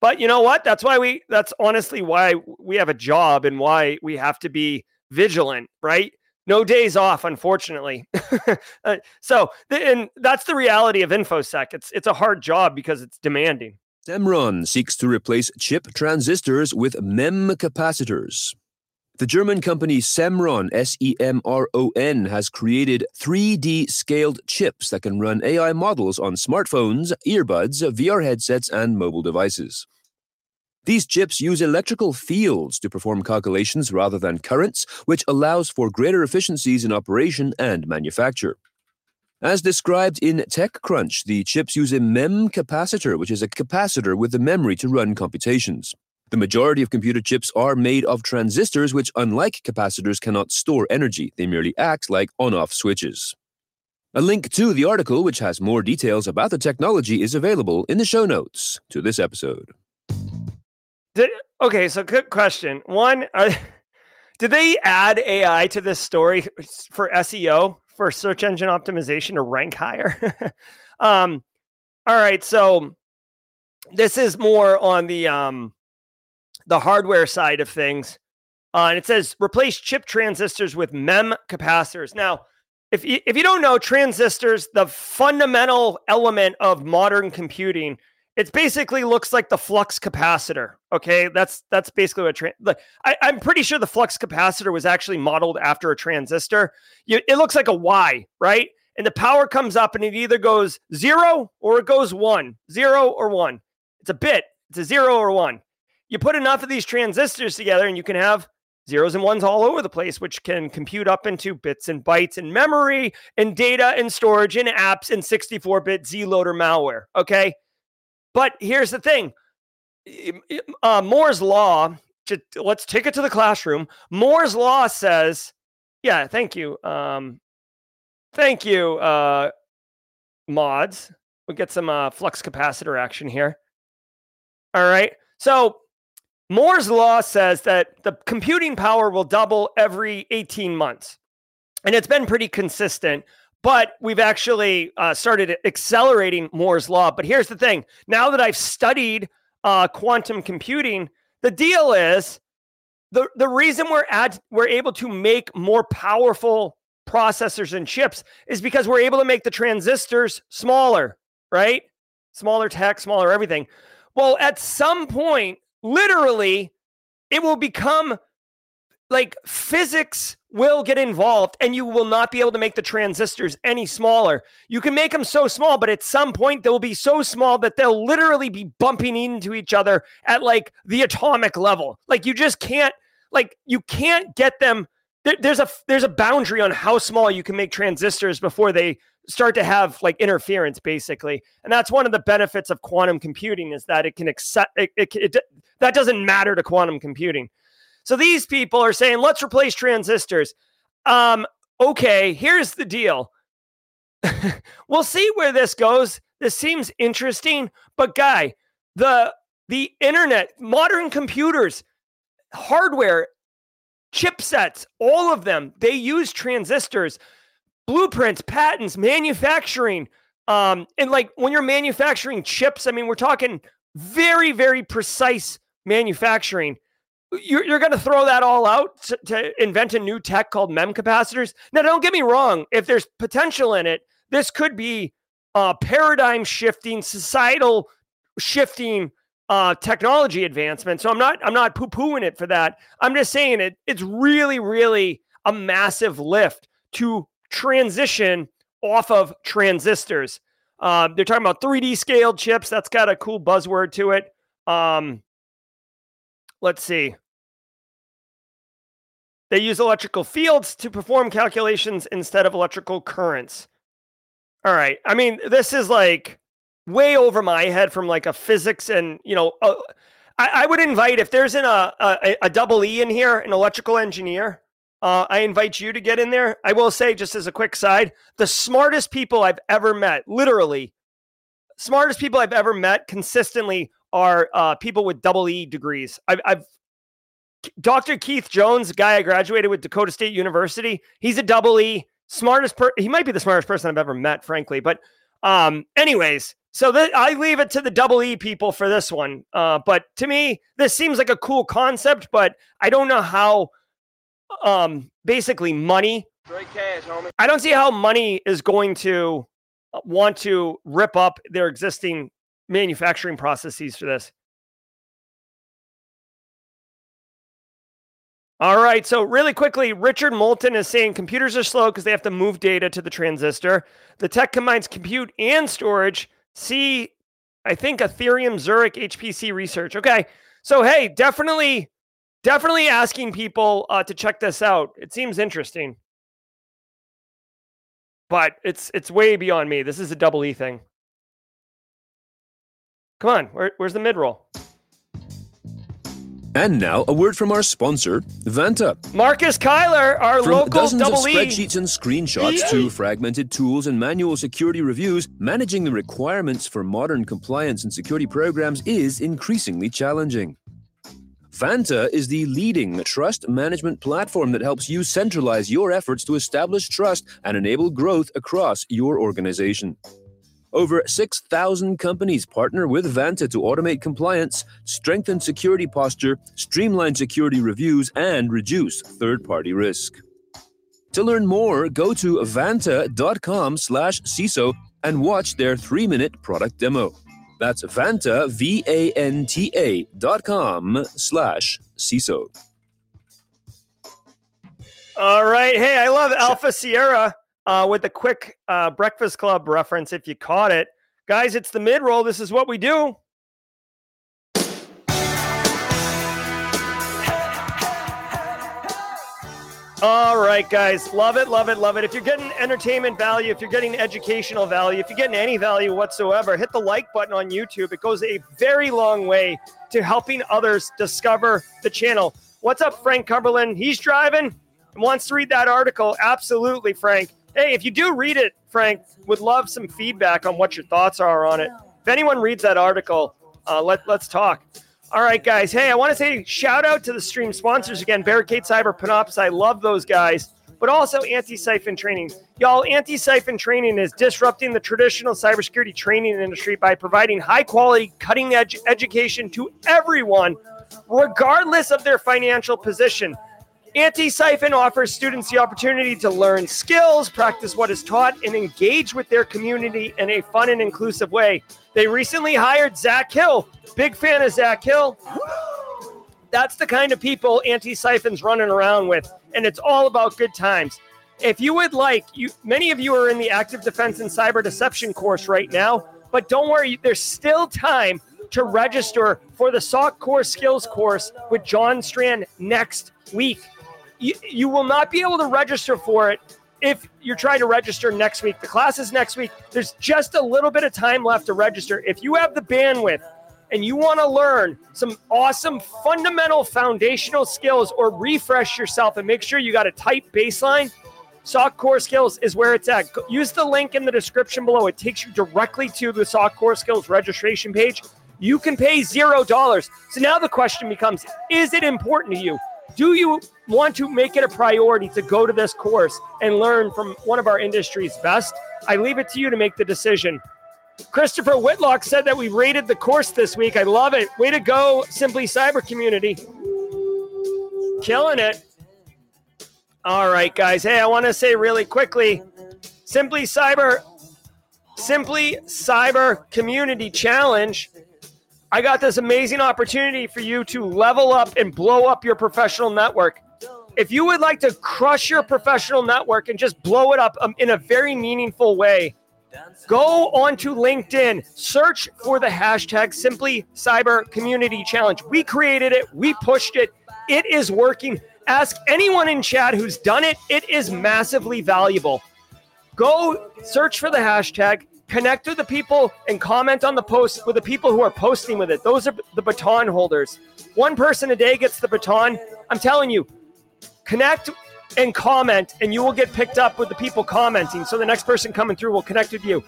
But you know what? That's why we, that's honestly why we have a job and why we have to be vigilant, right? No days off, unfortunately. *laughs* uh, so, and that's the reality of InfoSec. It's, it's a hard job because it's demanding. Semron seeks to replace chip transistors with MEM capacitors. The German company Semron, S E M R O N, has created 3D scaled chips that can run AI models on smartphones, earbuds, VR headsets, and mobile devices. These chips use electrical fields to perform calculations rather than currents, which allows for greater efficiencies in operation and manufacture. As described in TechCrunch, the chips use a MEM capacitor, which is a capacitor with the memory to run computations. The majority of computer chips are made of transistors, which, unlike capacitors, cannot store energy. They merely act like on off switches. A link to the article, which has more details about the technology, is available in the show notes to this episode. Did, okay, so good question. One, uh, are, *laughs* did they add AI to this story for SEO for search engine optimization to rank higher? *laughs* um, all right, so this is more on the um, the hardware side of things, uh, and it says replace chip transistors with MEM capacitors. Now, if you, if you don't know transistors, the fundamental element of modern computing it basically looks like the flux capacitor. Okay, that's that's basically what. Tra- like, I, I'm pretty sure the flux capacitor was actually modeled after a transistor. You, it looks like a Y, right? And the power comes up, and it either goes zero or it goes one, zero or one. It's a bit. It's a zero or one. You put enough of these transistors together, and you can have zeros and ones all over the place, which can compute up into bits and bytes and memory and data and storage and apps and 64 bit Zloader malware. Okay. But here's the thing uh, Moore's Law, to, let's take it to the classroom. Moore's Law says, yeah, thank you. Um, thank you, uh, mods. We'll get some uh, flux capacitor action here. All right. So Moore's Law says that the computing power will double every 18 months. And it's been pretty consistent but we've actually uh, started accelerating Moore's law. But here's the thing: now that I've studied uh, quantum computing, the deal is the the reason we're we're able to make more powerful processors and chips is because we're able to make the transistors smaller, right? Smaller tech, smaller everything. Well, at some point, literally, it will become like physics will get involved and you will not be able to make the transistors any smaller. You can make them so small, but at some point they'll be so small that they'll literally be bumping into each other at like the atomic level. Like you just can't like you can't get them there, there's a there's a boundary on how small you can make transistors before they start to have like interference basically. And that's one of the benefits of quantum computing is that it can accept it, it, it that doesn't matter to quantum computing. So these people are saying, let's replace transistors. Um, okay, here's the deal. *laughs* we'll see where this goes. This seems interesting, but guy, the the internet, modern computers, hardware, chipsets, all of them, they use transistors, blueprints, patents, manufacturing. Um, and like when you're manufacturing chips, I mean, we're talking very, very precise manufacturing you're, you're going to throw that all out to, to, invent a new tech called mem capacitors now don't get me wrong if there's potential in it this could be uh, paradigm shifting, societal shifting uh, technology advancement. So I'm not I'm not poo pooing it for that. I'm just saying it. It's really really a massive lift to transition off of transistors. Uh, they're talking about 3D scaled chips. That's got a cool buzzword to it. Um, let's see. They use electrical fields to perform calculations instead of electrical currents. All right. I mean, this is like way over my head from like a physics and, you know, uh, I, I, would invite if there's an, a, a, a double E in here, an electrical engineer, uh, I invite you to get in there. I will say, just as a quick side, the smartest people I've ever met, literally, smartest people I've ever met consistently are uh, people with double E degrees. I've, I've Dr. Keith Jones, guy I graduated with Dakota State University, he's a double E, smartest per he might be the smartest person I've ever met, frankly. But um, anyways, so that I leave it to the double E people for this one. Uh, but to me, this seems like a cool concept, but I don't know how um basically money. Cash, I don't see how money is going to uh, want to rip up their existing manufacturing processes for this. All right. So, really quickly, Richard Moulton is saying computers are slow because they have to move data to the transistor. The tech combines compute and storage. See, I think Ethereum Zurich HPC research. Okay. So, hey, definitely, definitely asking people uh, to check this out. It seems interesting, but it's it's way beyond me. This is a double E thing. Come on, where, where's the mid roll? And now, a word from our sponsor, Vanta. Marcus Kyler, our from local dozens double of spreadsheets and screenshots to fragmented tools and manual security reviews, managing the requirements for modern compliance and security programs is increasingly challenging. Vanta is the leading trust management platform that helps you centralize your efforts to establish trust and enable growth across your organization. Over 6,000 companies partner with Vanta to automate compliance, strengthen security posture, streamline security reviews, and reduce third-party risk. To learn more, go to vanta.com slash CISO and watch their three-minute product demo. That's Vanta, V-A-N-T-A dot com slash CISO. All right. Hey, I love Alpha Sierra uh, with a quick uh, Breakfast Club reference if you caught it. Guys, it's the mid roll. This is what we do. All right, guys. Love it, love it, love it. If you're getting entertainment value, if you're getting educational value, if you're getting any value whatsoever, hit the like button on YouTube. It goes a very long way to helping others discover the channel. What's up, Frank Cumberland? He's driving wants to read that article. Absolutely, Frank. Hey, if you do read it, Frank, would love some feedback on what your thoughts are on it. If anyone reads that article, uh, let, let's talk. All right, guys. Hey, I want to say shout out to the stream sponsors again Barricade Cyber, Panoptcy. I love those guys, but also Antisyphon Training. Y'all, Antisyphon Training is disrupting the traditional cybersecurity training industry by providing high quality, cutting edge education to everyone, regardless of their financial position. Antisyphon offers students the opportunity to learn skills, practice what is taught, and engage with their community in a fun and inclusive way. They recently hired Zach Hill. Big fan of Zach Hill. That's the kind of people Antisyphon's running around with, and it's all about good times. If you would like, you many of you are in the active defense and cyber deception course right now, but don't worry, there's still time to register for the SOC Core Skills course with John Strand next week you, you will not be able to register for it if you're trying to register next week. The class is next week. There's just a little bit of time left to register. If you have the bandwidth and you want to learn some awesome fundamental foundational skills or refresh yourself and make sure you got a tight baseline, SOC Core Skills is where it's at. Use the link in the description below. It takes you directly to the SOC Core Skills registration page. You can pay zero dollars. So now the question becomes is it important to you? Do you want to make it a priority to go to this course and learn from one of our industry's best? I leave it to you to make the decision. Christopher Whitlock said that we rated the course this week. I love it. Way to go, Simply Cyber community. Killing it. All right, guys. Hey, I want to say really quickly Simply Cyber Simply Cyber Community Challenge. I got this amazing opportunity for you to level up and blow up your professional network. If you would like to crush your professional network and just blow it up um, in a very meaningful way, go onto LinkedIn, search for the hashtag Simply Cyber Community Challenge. We created it, we pushed it, it is working. Ask anyone in chat who's done it, it is massively valuable. Go search for the hashtag, connect with the people, and comment on the post with the people who are posting with it. Those are the baton holders. One person a day gets the baton. I'm telling you, connect and comment, and you will get picked up with the people commenting. So the next person coming through will connect with you.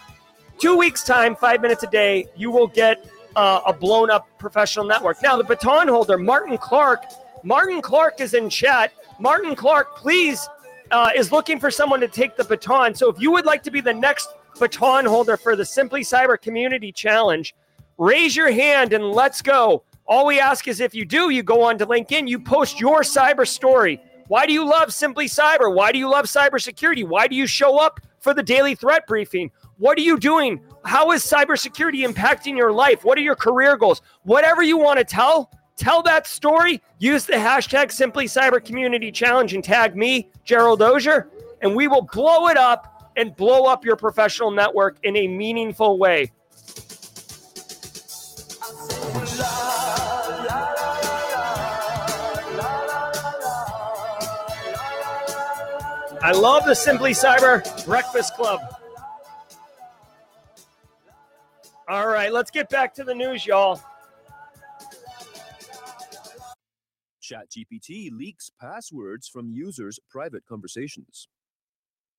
Two weeks' time, five minutes a day, you will get uh, a blown up professional network. Now, the baton holder, Martin Clark, Martin Clark is in chat. Martin Clark, please, uh, is looking for someone to take the baton. So if you would like to be the next baton holder for the Simply Cyber Community Challenge, raise your hand and let's go. All we ask is if you do, you go on to LinkedIn, you post your cyber story. Why do you love Simply Cyber? Why do you love cybersecurity? Why do you show up for the daily threat briefing? What are you doing? How is cybersecurity impacting your life? What are your career goals? Whatever you want to tell, tell that story. Use the hashtag Simply Cyber Community Challenge and tag me, Gerald Auger, and we will blow it up and blow up your professional network in a meaningful way. I love the Simply Cyber Breakfast Club. All right, let's get back to the news, y'all. ChatGPT leaks passwords from users' private conversations.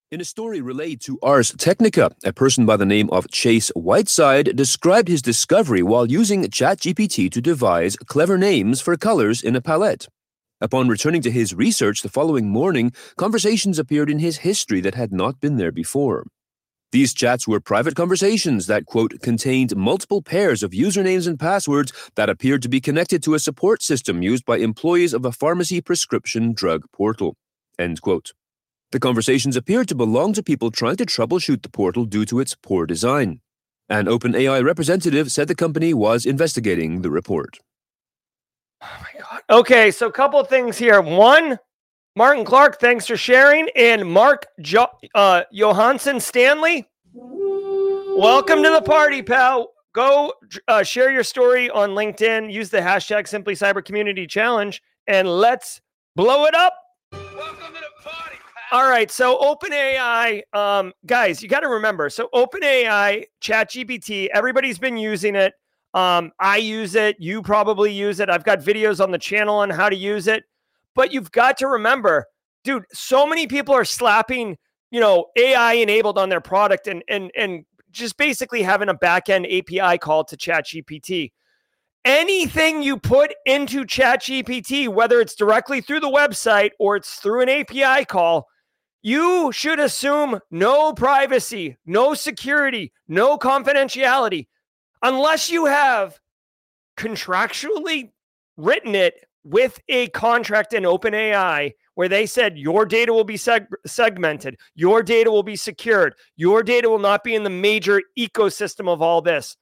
In a story relayed to Ars Technica, a person by the name of Chase Whiteside described his discovery while using ChatGPT to devise clever names for colors in a palette. Upon returning to his research the following morning, conversations appeared in his history that had not been there before. These chats were private conversations that, quote, contained multiple pairs of usernames and passwords that appeared to be connected to a support system used by employees of a pharmacy prescription drug portal, end quote. The conversations appeared to belong to people trying to troubleshoot the portal due to its poor design. An OpenAI representative said the company was investigating the report. Oh my God. Okay, so a couple things here. One, Martin Clark, thanks for sharing. And Mark jo- uh, Johansson Stanley, welcome to the party, pal. Go uh, share your story on LinkedIn. Use the hashtag Simply Cyber Community Challenge, and let's blow it up. Welcome to the party. Pal. All right, so OpenAI, um, guys, you got to remember. So OpenAI, ChatGPT, everybody's been using it. Um, I use it. You probably use it. I've got videos on the channel on how to use it. But you've got to remember, dude, so many people are slapping, you know, AI enabled on their product and and and just basically having a backend API call to ChatGPT. Anything you put into ChatGPT, whether it's directly through the website or it's through an API call, you should assume no privacy, no security, no confidentiality, unless you have contractually written it with a contract in OpenAI where they said your data will be seg- segmented, your data will be secured, your data will not be in the major ecosystem of all this,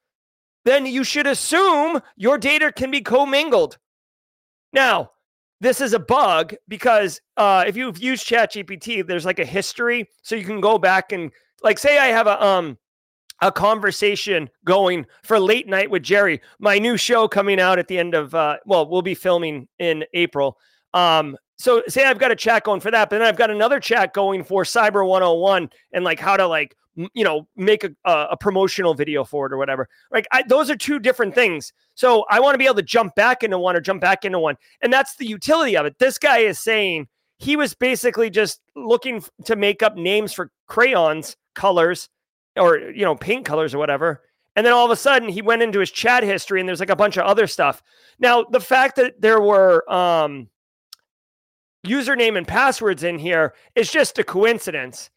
then you should assume your data can be commingled. Now, this is a bug because uh, if you've used ChatGPT, there's like a history, so you can go back and like say I have a um a conversation going for late night with Jerry, my new show coming out at the end of uh, well, we'll be filming in April. Um, so say I've got a chat going for that, but then I've got another chat going for Cyber 101 and like how to like you know make a, a promotional video for it or whatever. Like I, those are two different things. So I want to be able to jump back into one or jump back into one, and that's the utility of it. This guy is saying he was basically just looking to make up names for crayons colors or you know paint colors or whatever. And then all of a sudden he went into his chat history and there's like a bunch of other stuff. Now the fact that there were um username and passwords in here is just a coincidence.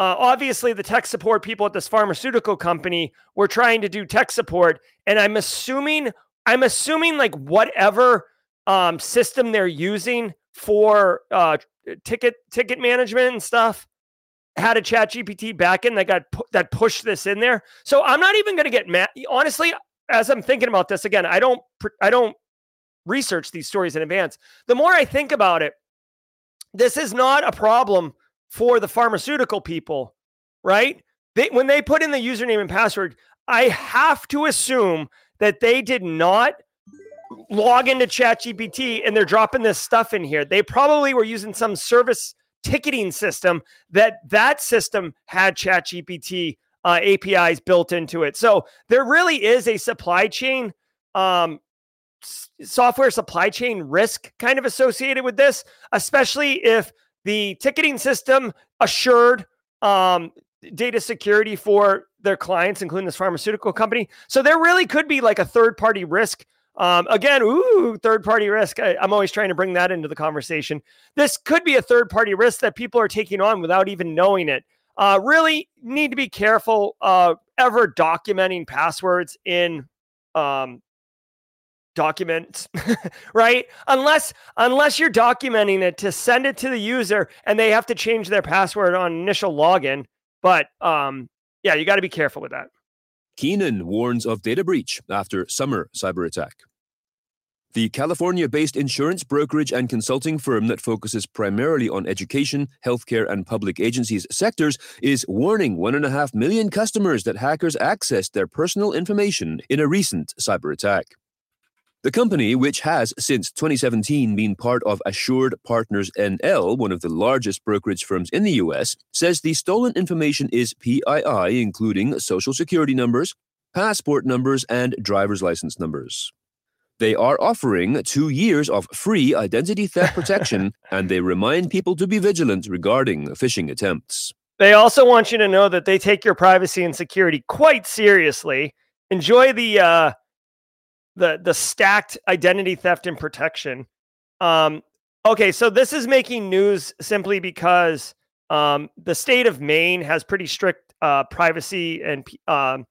Uh, obviously the tech support people at this pharmaceutical company were trying to do tech support and i'm assuming i'm assuming like whatever um, system they're using for uh, ticket ticket management and stuff had a chat GPT backend that got pu- that pushed this in there. So I'm not even going to get mad. Honestly, as I'm thinking about this again, I don't I don't research these stories in advance. The more I think about it, this is not a problem for the pharmaceutical people, right? They, when they put in the username and password, I have to assume that they did not log into ChatGPT and they're dropping this stuff in here. They probably were using some service ticketing system that that system had ChatGPT uh, APIs built into it. So there really is a supply chain um, software supply chain risk kind of associated with this, especially if the ticketing system assured um, data security for their clients, including this pharmaceutical company. So there really could be like a third party risk. Um, again, ooh, third party risk. I, I'm always trying to bring that into the conversation. This could be a third party risk that people are taking on without even knowing it. Uh, really need to be careful uh, ever documenting passwords in um, documents *laughs* right unless unless you're documenting it to send it to the user and they have to change their password on initial login but um yeah you got to be careful with that keenan warns of data breach after summer cyber attack the California based insurance brokerage and consulting firm that focuses primarily on education, healthcare, and public agencies sectors is warning 1.5 million customers that hackers accessed their personal information in a recent cyber attack. The company, which has since 2017 been part of Assured Partners NL, one of the largest brokerage firms in the US, says the stolen information is PII, including social security numbers, passport numbers, and driver's license numbers. They are offering two years of free identity theft protection, *laughs* and they remind people to be vigilant regarding phishing attempts. They also want you to know that they take your privacy and security quite seriously. Enjoy the uh, the the stacked identity theft and protection. Um, okay, so this is making news simply because um, the state of Maine has pretty strict uh, privacy and um,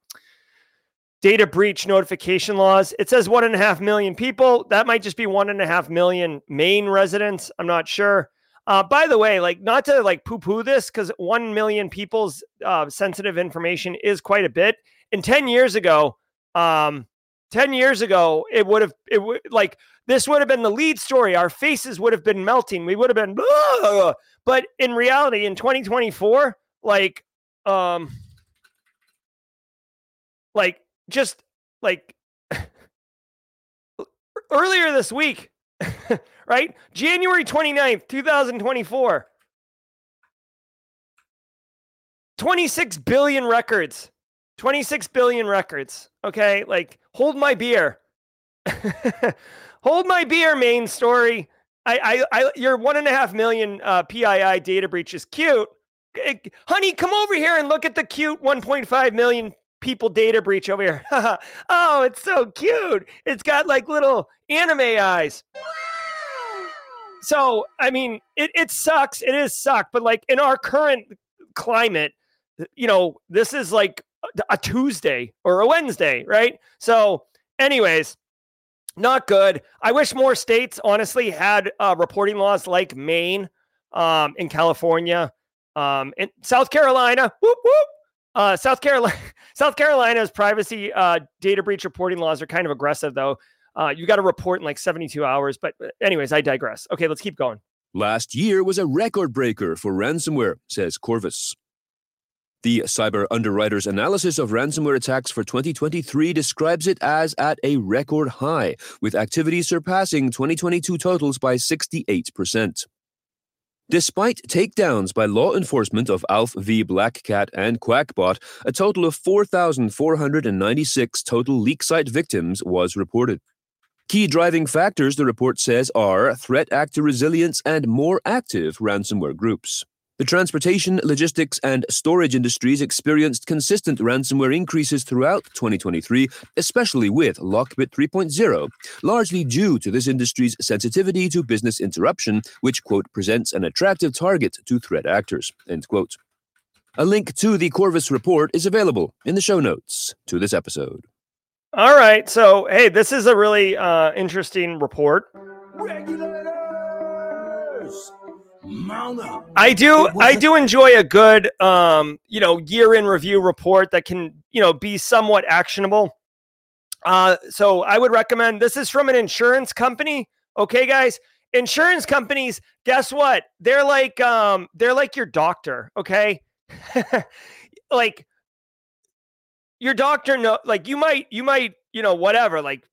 data breach notification laws. It says one and a half million people. That might just be one and a half million Maine residents. I'm not sure. Uh, by the way, like not to like poo-poo this because one million people's uh, sensitive information is quite a bit. And ten years ago, um, ten years ago, it would have it would like this would have been the lead story. Our faces would have been melting. We would have been, but in reality, in 2024, like, um, like just like *laughs* earlier this week, *laughs* right? January 29th, 2024. 26 billion records. 26 billion records. Okay. Like, hold my beer. *laughs* hold my beer, main story. I, I, I, your one and a half million uh, PII data breach is cute. Honey, come over here and look at the cute 1.5 million people data breach over here. *laughs* oh, it's so cute. It's got like little anime eyes. So, I mean, it, it sucks. It is suck, but like in our current climate, you know, this is like a Tuesday or a Wednesday, right? So, anyways, not good. I wish more states honestly had uh, reporting laws like Maine, um, in California, um, in South Carolina. Whoop whoop. Uh, South Carolina, *laughs* South Carolina's privacy uh, data breach reporting laws are kind of aggressive, though. Uh, you got to report in like 72 hours. But, uh, anyways, I digress. Okay, let's keep going. Last year was a record breaker for ransomware, says Corvus. The Cyber Underwriters analysis of ransomware attacks for 2023 describes it as at a record high, with activity surpassing 2022 totals by 68%. Despite takedowns by law enforcement of ALPHV Black Cat and Qakbot, a total of 4,496 total leak site victims was reported. Key driving factors, the report says, are threat actor resilience and more active ransomware groups. The transportation, logistics, and storage industries experienced consistent ransomware increases throughout 2023, especially with Lockbit 3.0, largely due to this industry's sensitivity to business interruption, which, quote, presents an attractive target to threat actors, end quote. A link to the Corvus report is available in the show notes to this episode. All right. So, hey, this is a really uh, interesting report. Regulators! I do I do enjoy a good um, you know, year in review report that can, you know, be somewhat actionable. Uh, so I would recommend this is from an insurance company. Okay, guys. Insurance companies, guess what? They're like um, they're like your doctor, okay? *laughs* like your doctor know like you might you might, you know, whatever, like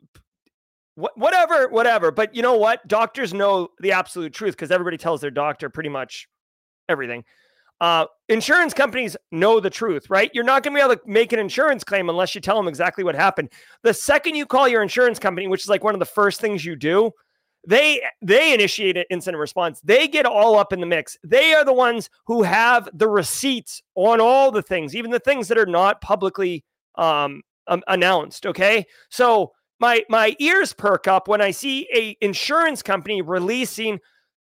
whatever, whatever. But you know what? Doctors know the absolute truth because everybody tells their doctor pretty much everything. Uh, insurance companies know the truth, right? You're not going to be able to make an insurance claim unless you tell them exactly what happened. The second you call your insurance company, which is like one of the first things you do, they they initiate an incident response. They get all up in the mix. They are the ones who have the receipts on all the things, even the things that are not publicly um, um announced. Okay, so my my ears perk up when I see a insurance company releasing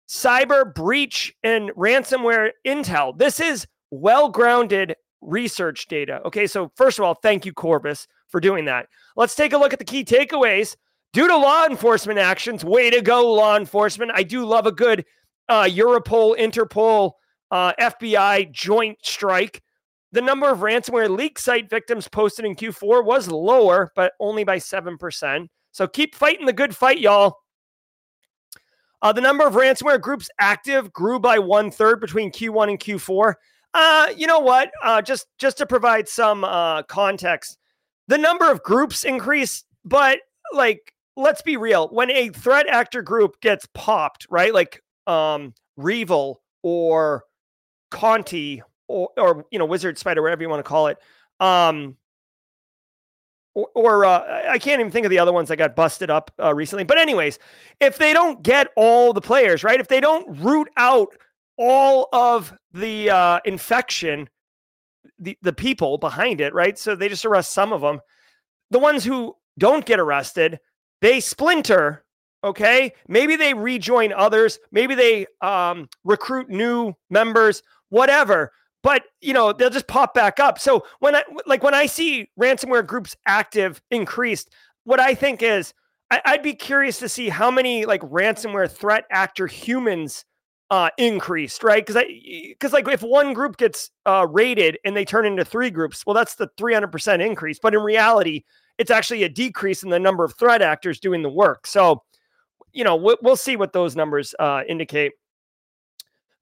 cyber breach and ransomware intel. This is well-grounded research data. Okay, so first of all, thank you Corvus for doing that. Let's take a look at the key takeaways. Due to law enforcement actions, way to go law enforcement. I do love a good uh, Europol, Interpol, uh, FBI joint strike. The number of ransomware leak site victims posted in Q4 was lower, but only by 7%. So keep fighting the good fight, y'all. Uh, the number of ransomware groups active grew by one third between Q1 and Q4. Uh, you know what? Uh, just just to provide some uh, context, the number of groups increased, but like let's be real, when a threat actor group gets popped, right? Like um, REvil or Conti or, or you know wizard spider whatever you want to call it um or, or uh, I can't even think of the other ones that got busted up uh, recently. But anyways, if they don't get all the players right, if they don't root out all of the uh, infection, the the people behind it, right? So they just arrest some of them. The ones who don't get arrested, they splinter. Okay, maybe they rejoin others. Maybe they um, recruit new members. Whatever but you know they'll just pop back up. So when i like when i see ransomware groups active increased what i think is I, would be curious to see how many like ransomware threat actor humans uh increased right? Because i because like if one group gets uh rated and they turn into three groups well that's the 300% increase but in reality it's actually a decrease in the number of threat actors doing the work. So you know we'll, we'll see what those numbers uh indicate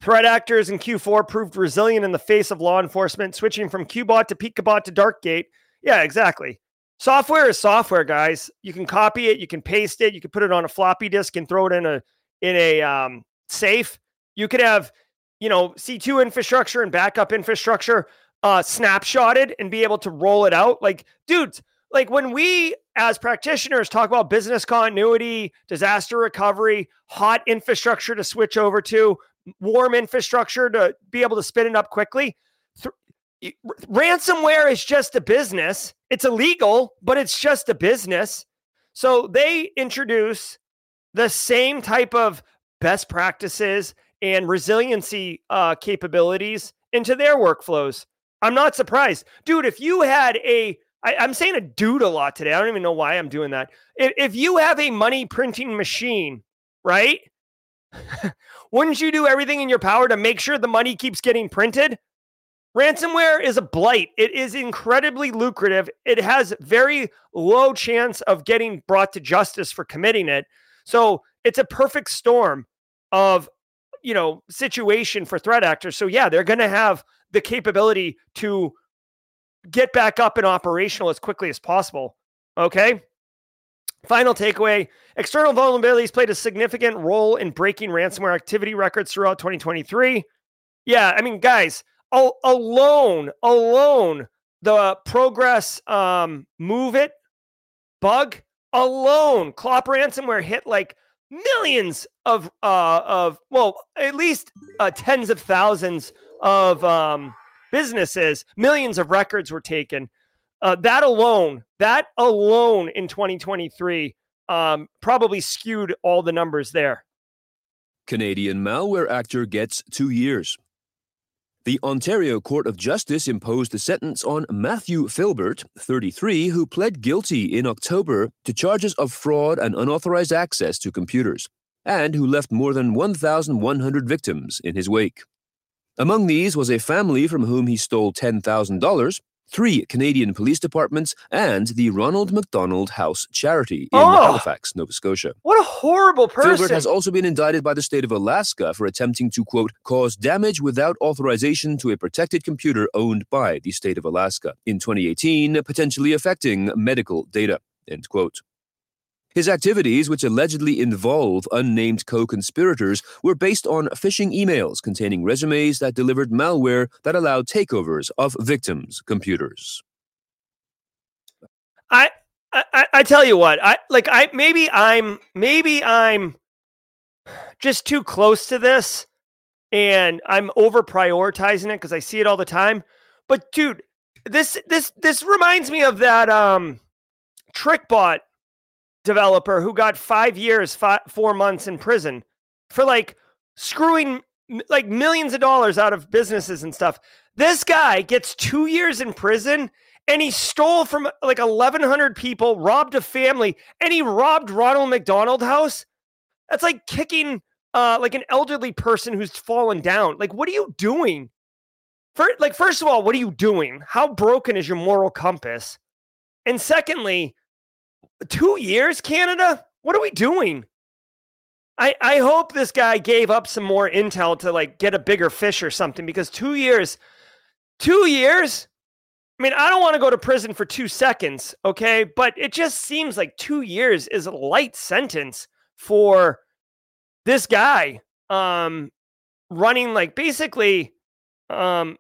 Threat actors in Q4 proved resilient in the face of law enforcement, switching from Qbot to Pikabot to Darkgate. Yeah, exactly. Software is software, guys. You can copy it, you can paste it, you can put it on a floppy disk and throw it in a in a um, safe. You could have, you know, C2 infrastructure and backup infrastructure uh, snapshotted and be able to roll it out. Like, dudes, like when we as practitioners talk about business continuity, disaster recovery, hot infrastructure to switch over to, warm infrastructure to be able to spin it up quickly. Ransomware is just a business. It's illegal, but it's just a business. So they introduce the same type of best practices and resiliency uh, capabilities into their workflows. I'm not surprised. Dude, if you had a, I, I'm saying a dude a lot today. I don't even know why I'm doing that. If, if you have a money printing machine, right? *laughs* Wouldn't you do everything in your power to make sure the money keeps getting printed? Ransomware is a blight. It is incredibly lucrative. It has very low chance of getting brought to justice for committing it. So it's a perfect storm of, you know, situation for threat actors. So yeah, they're going to have the capability to get back up and operational as quickly as possible. Okay. Final takeaway external vulnerabilities played a significant role in breaking ransomware activity records throughout 2023. Yeah, I mean, guys, alone, alone, the progress um, MOVEit bug alone, Clop ransomware hit like millions of uh of well at least uh, tens of thousands of um businesses millions of records were taken uh, that alone, that alone in 2023 um, probably skewed all the numbers there. Canadian malware actor gets two years. The Ontario Court of Justice imposed a sentence on Matthew Philbert, 33, who pled guilty in October to charges of fraud and unauthorized access to computers. and who left more than 1,100 victims in his wake. Among these was a family from whom he stole $10,000, three Canadian police departments, and the Ronald McDonald House Charity in Oh. Halifax, Nova Scotia. What a horrible person. Philbert has also been indicted by the state of Alaska for attempting to, quote, cause damage without authorization to a protected computer owned by the state of Alaska in 2018, potentially affecting medical data, end quote. His activities, which allegedly involve unnamed co conspirators, were based on phishing emails containing resumes that delivered malware that allowed takeovers of victims' computers. I, I I tell you what, I like I maybe I'm maybe I'm just too close to this and I'm over prioritizing it because I see it all the time. But dude, this this this reminds me of that um TrickBot developer who got five years, five, four months in prison for like screwing like millions of dollars out of businesses and stuff. This guy gets two years in prison and he stole from like 1,100 people, robbed a family, and he robbed Ronald McDonald House. That's like kicking uh, like an elderly person who's fallen down. Like, what are you doing? For, like, first of all, what are you doing? How broken is your moral compass? And secondly, two years, Canada? What are we doing? I, I hope this guy gave up some more intel to like get a bigger fish or something because two years, two years. I mean, I don't want to go to prison for two seconds, okay? But it just seems like two years is a light sentence for this guy um, running like basically. Um,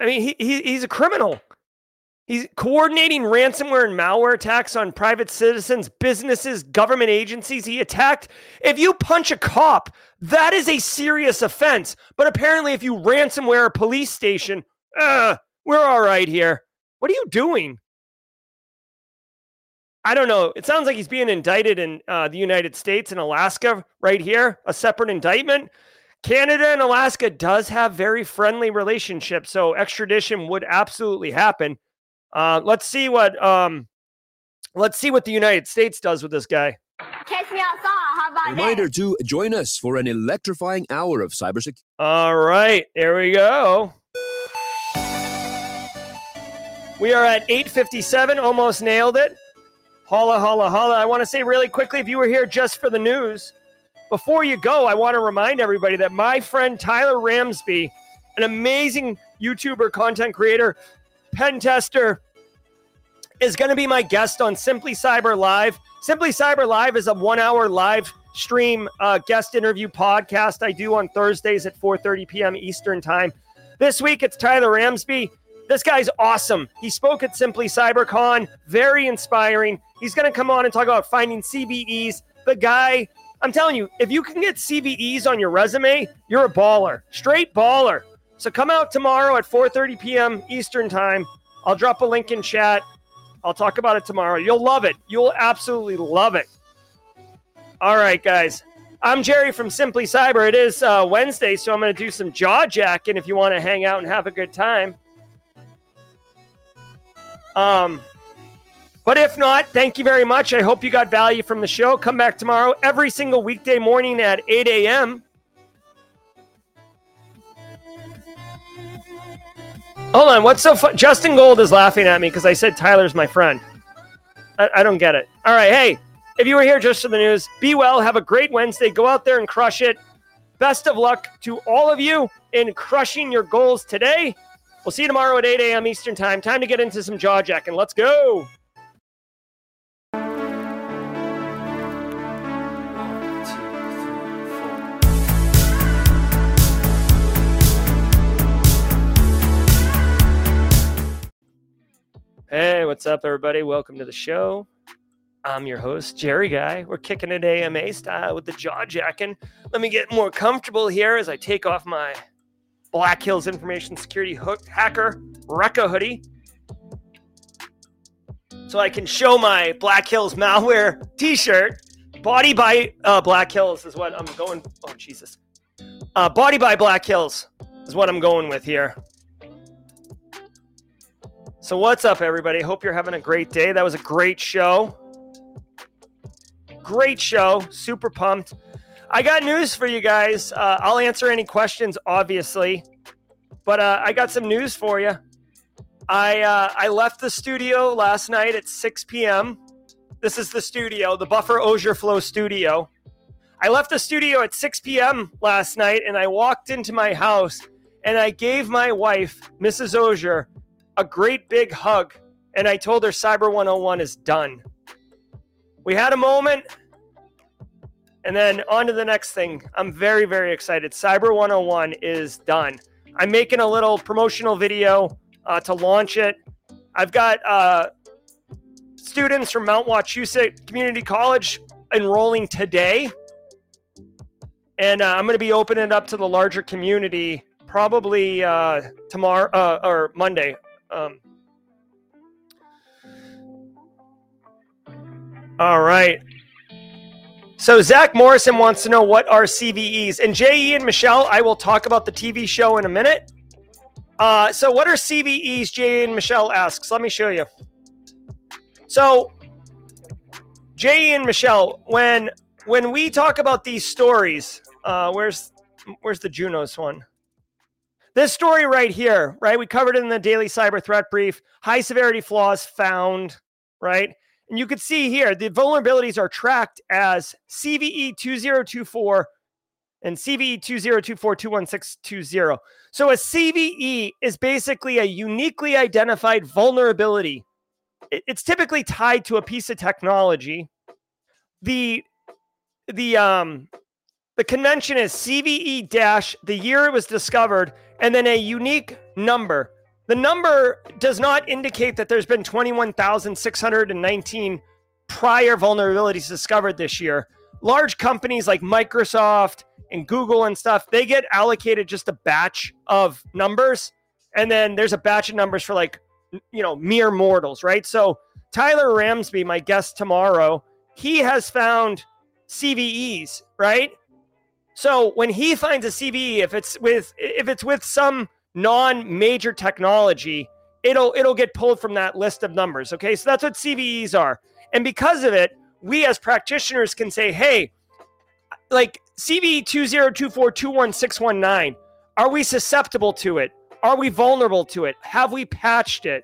I mean, he, he he's a criminal. He's coordinating ransomware and malware attacks on private citizens, businesses, government agencies. He attacked. If you punch a cop, that is a serious offense. But apparently, if you ransomware a police station, uh, we're all right here. What are you doing? I don't know. It sounds like he's being indicted in uh, the United States and Alaska right here, a separate indictment. Canada and Alaska does have very friendly relationships, so extradition would absolutely happen. Uh, let's see what um, let's see what the United States does with this guy. Catch me outside. How about Reminder to join us for an electrifying hour of cybersecurity. All right, there we go. We are at 8:57, almost nailed it. Holla, holla, holla. I want to say really quickly if you were here just for the news, before you go, I want to remind everybody that my friend Tyler Ramsbey, an amazing YouTuber, content creator, pen tester, is going to be my guest on Simply Cyber Live. Simply Cyber Live is a one-hour live stream uh, guest interview podcast I do on Thursdays at 4:30 p.m. Eastern Time. This week it's Tyler Ramsbey. This guy's awesome. He spoke at Simply CyberCon, very inspiring. He's going to come on and talk about finding CVEs. The guy, I'm telling you, if you can get CVEs on your resume, you're a baller, straight baller. So come out tomorrow at 4:30 p.m. Eastern Time. I'll drop a link in chat. I'll talk about it tomorrow. You'll love it. You'll absolutely love it. All right, guys. I'm Jerry from Simply Cyber. It is uh, Wednesday, so I'm going to do some jaw jacking if you want to hang out and have a good time. Um, but if not, thank you very much. I hope you got value from the show. Come back tomorrow every single weekday morning at 8 a.m. Hold on, what's so fun? Justin Gold is laughing at me because I said Tyler's my friend. I, I don't get it. All right, hey, if you were here just for the news, be well. Have a great Wednesday. Go out there and crush it. Best of luck to all of you in crushing your goals today. We'll see you tomorrow at 8 a.m. Eastern Time. Time to get into some jaw jacking. Let's go. Hey, what's up, everybody? Welcome to the show. I'm your host, Jerry Guy. We're kicking it AMA style with the jaw jacking. Let me get more comfortable here as I take off my Black Hills Information Security hook hacker Rekka hoodie so I can show my Black Hills malware t-shirt. Body by uh, Black Hills is what I'm going. Oh Jesus! Uh, Body by Black Hills is what I'm going with here. So what's up, everybody? Hope you're having a great day. That was a great show. Great show. Super pumped. I got news for you guys. Uh, I'll answer any questions, obviously, but uh, I got some news for you. I uh, I left the studio last night at 6 p.m. This is the studio, the Buffer Osier Flow studio. I left the studio at 6 p.m. last night, and I walked into my house, and I gave my wife, Mrs. Osier, a great big hug, and I told her Cyber 101 is done. We had a moment and then on to the next thing. I'm very, very excited. Cyber 101 is done. I'm making a little promotional video uh, to launch it. I've got uh, students from Mount Wachusett Community College enrolling today. And uh, I'm going to be opening it up to the larger community probably uh, tomorrow uh, or Monday. Um, all right. So Zach Morrison wants to know what are CVEs, and JE and Michelle, I will talk about the TV show in a minute. Uh, so what are CVEs? JE and Michelle asks. Let me show you. So JE and Michelle, when when we talk about these stories, uh, where's where's the Junos one? This story right here, right? We covered it in the daily cyber threat brief. High severity flaws found, right? And you can see here the vulnerabilities are tracked as CVE 2024 and CVE 2024-21620. So a CVE is basically a uniquely identified vulnerability. It's typically tied to a piece of technology. The the um the convention is CVE dash the year it was discovered and then a unique number. The number does not indicate that there's been 21,619 prior vulnerabilities discovered this year. Large companies like Microsoft and Google and stuff, they get allocated just a batch of numbers. And then there's a batch of numbers for like, you know, mere mortals, right? So Tyler Ramsbey, my guest tomorrow, he has found CVEs, right? So when he finds a CVE, if it's with if it's with some non-major technology, it'll it'll get pulled from that list of numbers. Okay, so that's what CVEs are, and because of it, we as practitioners can say, hey, like CVE two zero two four two one six one nine, are we susceptible to it? Are we vulnerable to it? Have we patched it?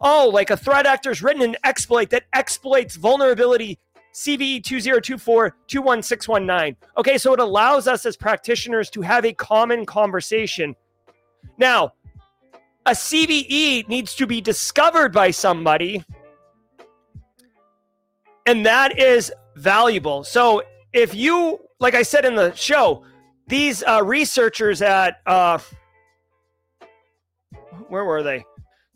Oh, like a threat actor's written an exploit that exploits vulnerability CVE 2024 21619. Okay, so it allows us as practitioners to have a common conversation now, a CVE needs to be discovered by somebody, and that is valuable. So, if you, like I said in the show, these uh, researchers at, uh, where were they?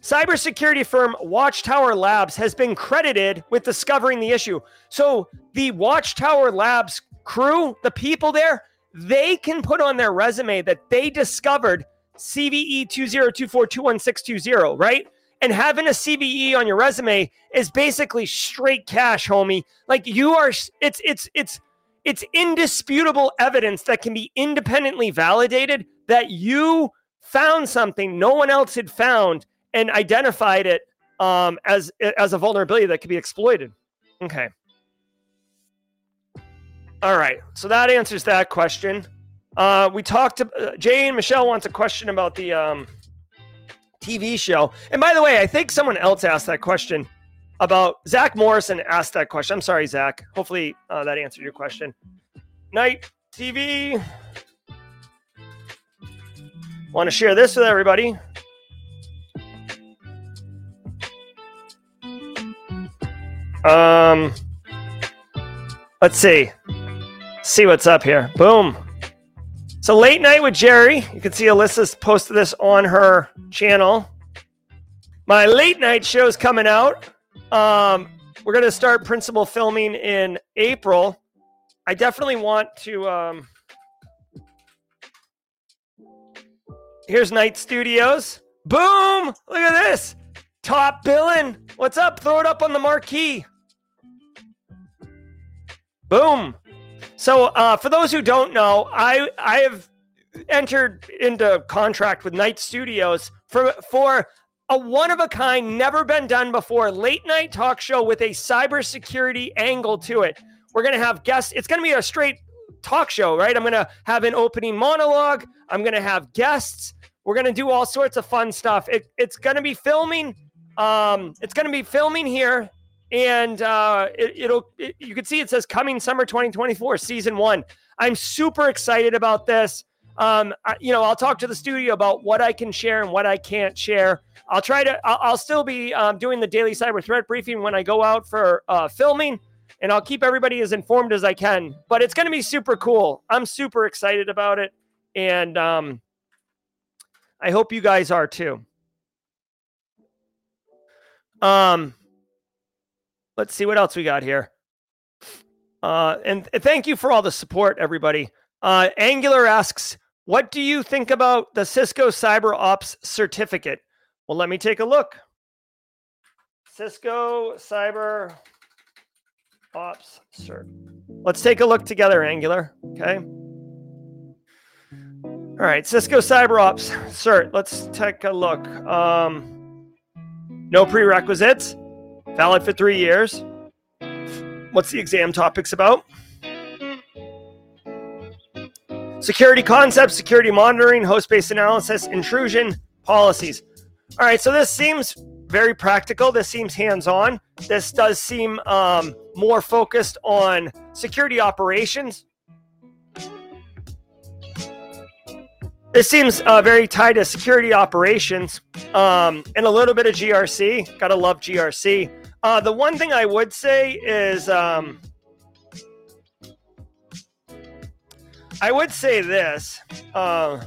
Cybersecurity firm watchTowr Labs has been credited with discovering the issue. So, the watchTowr Labs crew, the people there, they can put on their resume that they discovered CVE 2024 right? And having a CVE on your resume is basically straight cash, homie. Like you are it's it's it's it's indisputable evidence that can be independently validated that you found something no one else had found and identified it um, as as a vulnerability that could be exploited. Okay. All right. So that answers that question. Uh, we talked to uh, Jay and Michelle wants a question about the um, TV show. And by the way, I think someone else asked that question about Zach Morrison asked that question. I'm sorry, Zach. Hopefully uh, that answered your question. Night TV. Want to share this with everybody? Um, let's see. See what's up here. Boom. So late night with Jerry. You can see Alyssa's posted this on her channel. My late night show is coming out. Um, we're to start principal filming in April. I definitely want to. Um, here's Night Studios. Boom! Look at this. Top billing. What's up? Throw it up on the marquee. Boom. So, uh, for those who don't know, I I have entered into contract with Night Studios for for a one of a kind, never been done before late night talk show with a cybersecurity angle to it. We're gonna have guests. It's gonna be a straight talk show, right? I'm to have an opening monologue. I'm to have guests. We're to do all sorts of fun stuff. It, it's to be filming. Um, it's going to be filming here, and uh, it, will it, you can see it says coming summer 2024, season one. I'm super excited about this. Um, I, you know, I'll talk to the studio about what I can share and what I can't share. I'll try to. I'll, I'll still be um, doing the daily cyber threat briefing when I go out for uh, filming and I'll keep everybody as informed as I can. But it's going to be super cool. I'm super excited about it, and um, I hope you guys are too. Um, let's see what else we got here. Uh, and thank you for all the support, everybody. Uh, Angular asks, "What do you think about the Cisco Cyber Ops certificate?" Well, let me take a look. Cisco Cyber ops cert. Let's take a look together, Angular. Okay. All right, Cisco Cyber Ops cert. Let's take a look. Um, no prerequisites, valid for three years. What's the exam topics about? Security concepts, security monitoring, host based analysis, intrusion, policies. All right, so this seems very practical. This seems hands on. This does seem um, more focused on security operations. This seems uh, very tied to security operations um, and a little bit of GRC. Gotta love GRC. Uh, the one thing I would say is um, I would say this. Uh,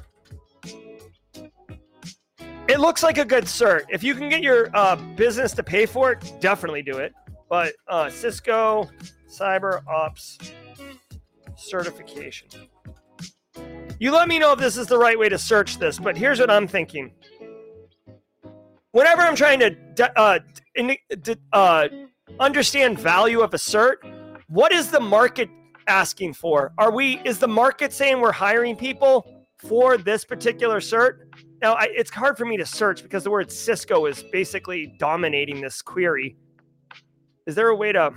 it looks like a good cert. If you can get your uh, business to pay for it, definitely do it. But uh, Cisco Cyber Ops certification. You let me know if this is the right way to search this, but here's what I'm thinking. Whenever I'm trying to uh, uh, understand value of a cert, what is the market asking for? Are we? Is the market saying we're hiring people for this particular cert? Now, I, it's hard for me to search because the word Cisco is basically dominating this query. Is there a way to.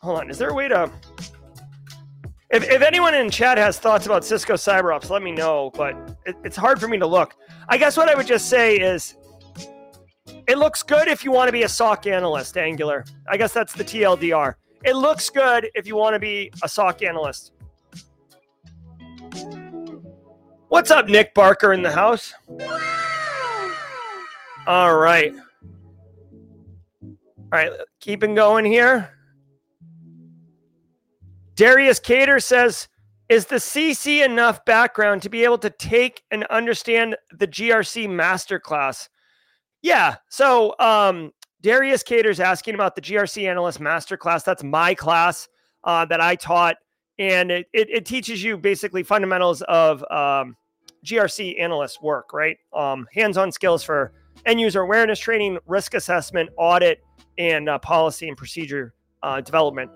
Hold on. Is there a way to. If, if anyone in chat has thoughts about Cisco CyberOps, let me know, but it, it's hard for me to look. I guess what I would just say is it looks good if you want to be a SOC analyst, Angular. I guess that's the TLDR. It looks good if you want to be a SOC analyst. What's up, Nick Barker in the house? All right. All right, keeping going here. Darius Cater says, is the CC enough background to be able to take and understand the GRC masterclass? Yeah. So um, Darius Cater's asking about the GRC analyst masterclass. That's my class uh, that I taught. And it, it, it, teaches you basically fundamentals of um, GRC analyst work, right? Um, hands-on skills for end user awareness training, risk assessment, audit, and uh, policy and procedure uh, development.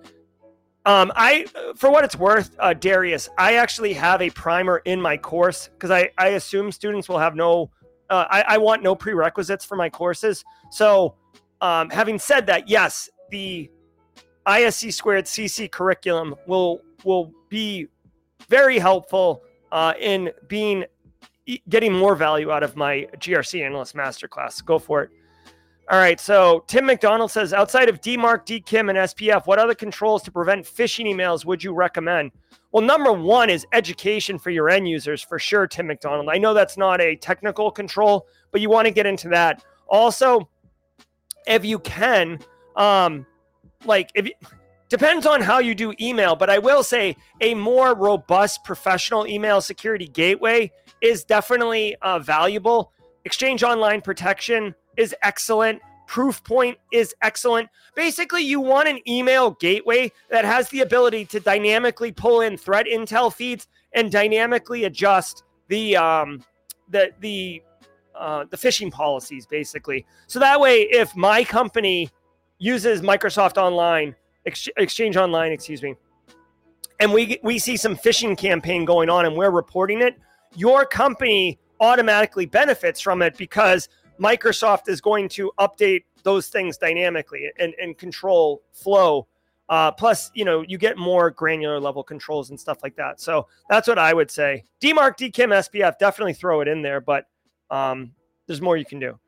Um, I, for what it's worth, uh, Darius, I actually have a primer in my course because I, I assume students will have no, uh, I, I want no prerequisites for my courses. So, um, having said that, yes, the ISC squared CC curriculum will will be very helpful uh, in being getting more value out of my GRC analyst masterclass. Go for it. All right. So Tim McDonald says outside of DMARC, DKIM, and SPF, what other controls to prevent phishing emails would you recommend? Well, number one is education for your end users for sure, Tim McDonald. I know that's not a technical control, but you want to get into that. Also, if you can, um, like if depends on how you do email, but I will say a more robust professional email security gateway is definitely uh, valuable. Exchange Online protection is excellent. Proofpoint is excellent. Basically, you want an email gateway that has the ability to dynamically pull in threat intel feeds and dynamically adjust the um, the the uh, the phishing policies, basically. So that way, if my company uses Microsoft Online, Ex- Exchange Online, excuse me, and we we see some phishing campaign going on, and we're reporting it, your company automatically benefits from it because Microsoft is going to update those things dynamically and, and control flow Uh, plus, you know, you get more granular level controls and stuff like that. So that's what I would say. DMARC, DKIM, SPF, definitely throw it in there, but um, there's more you can do.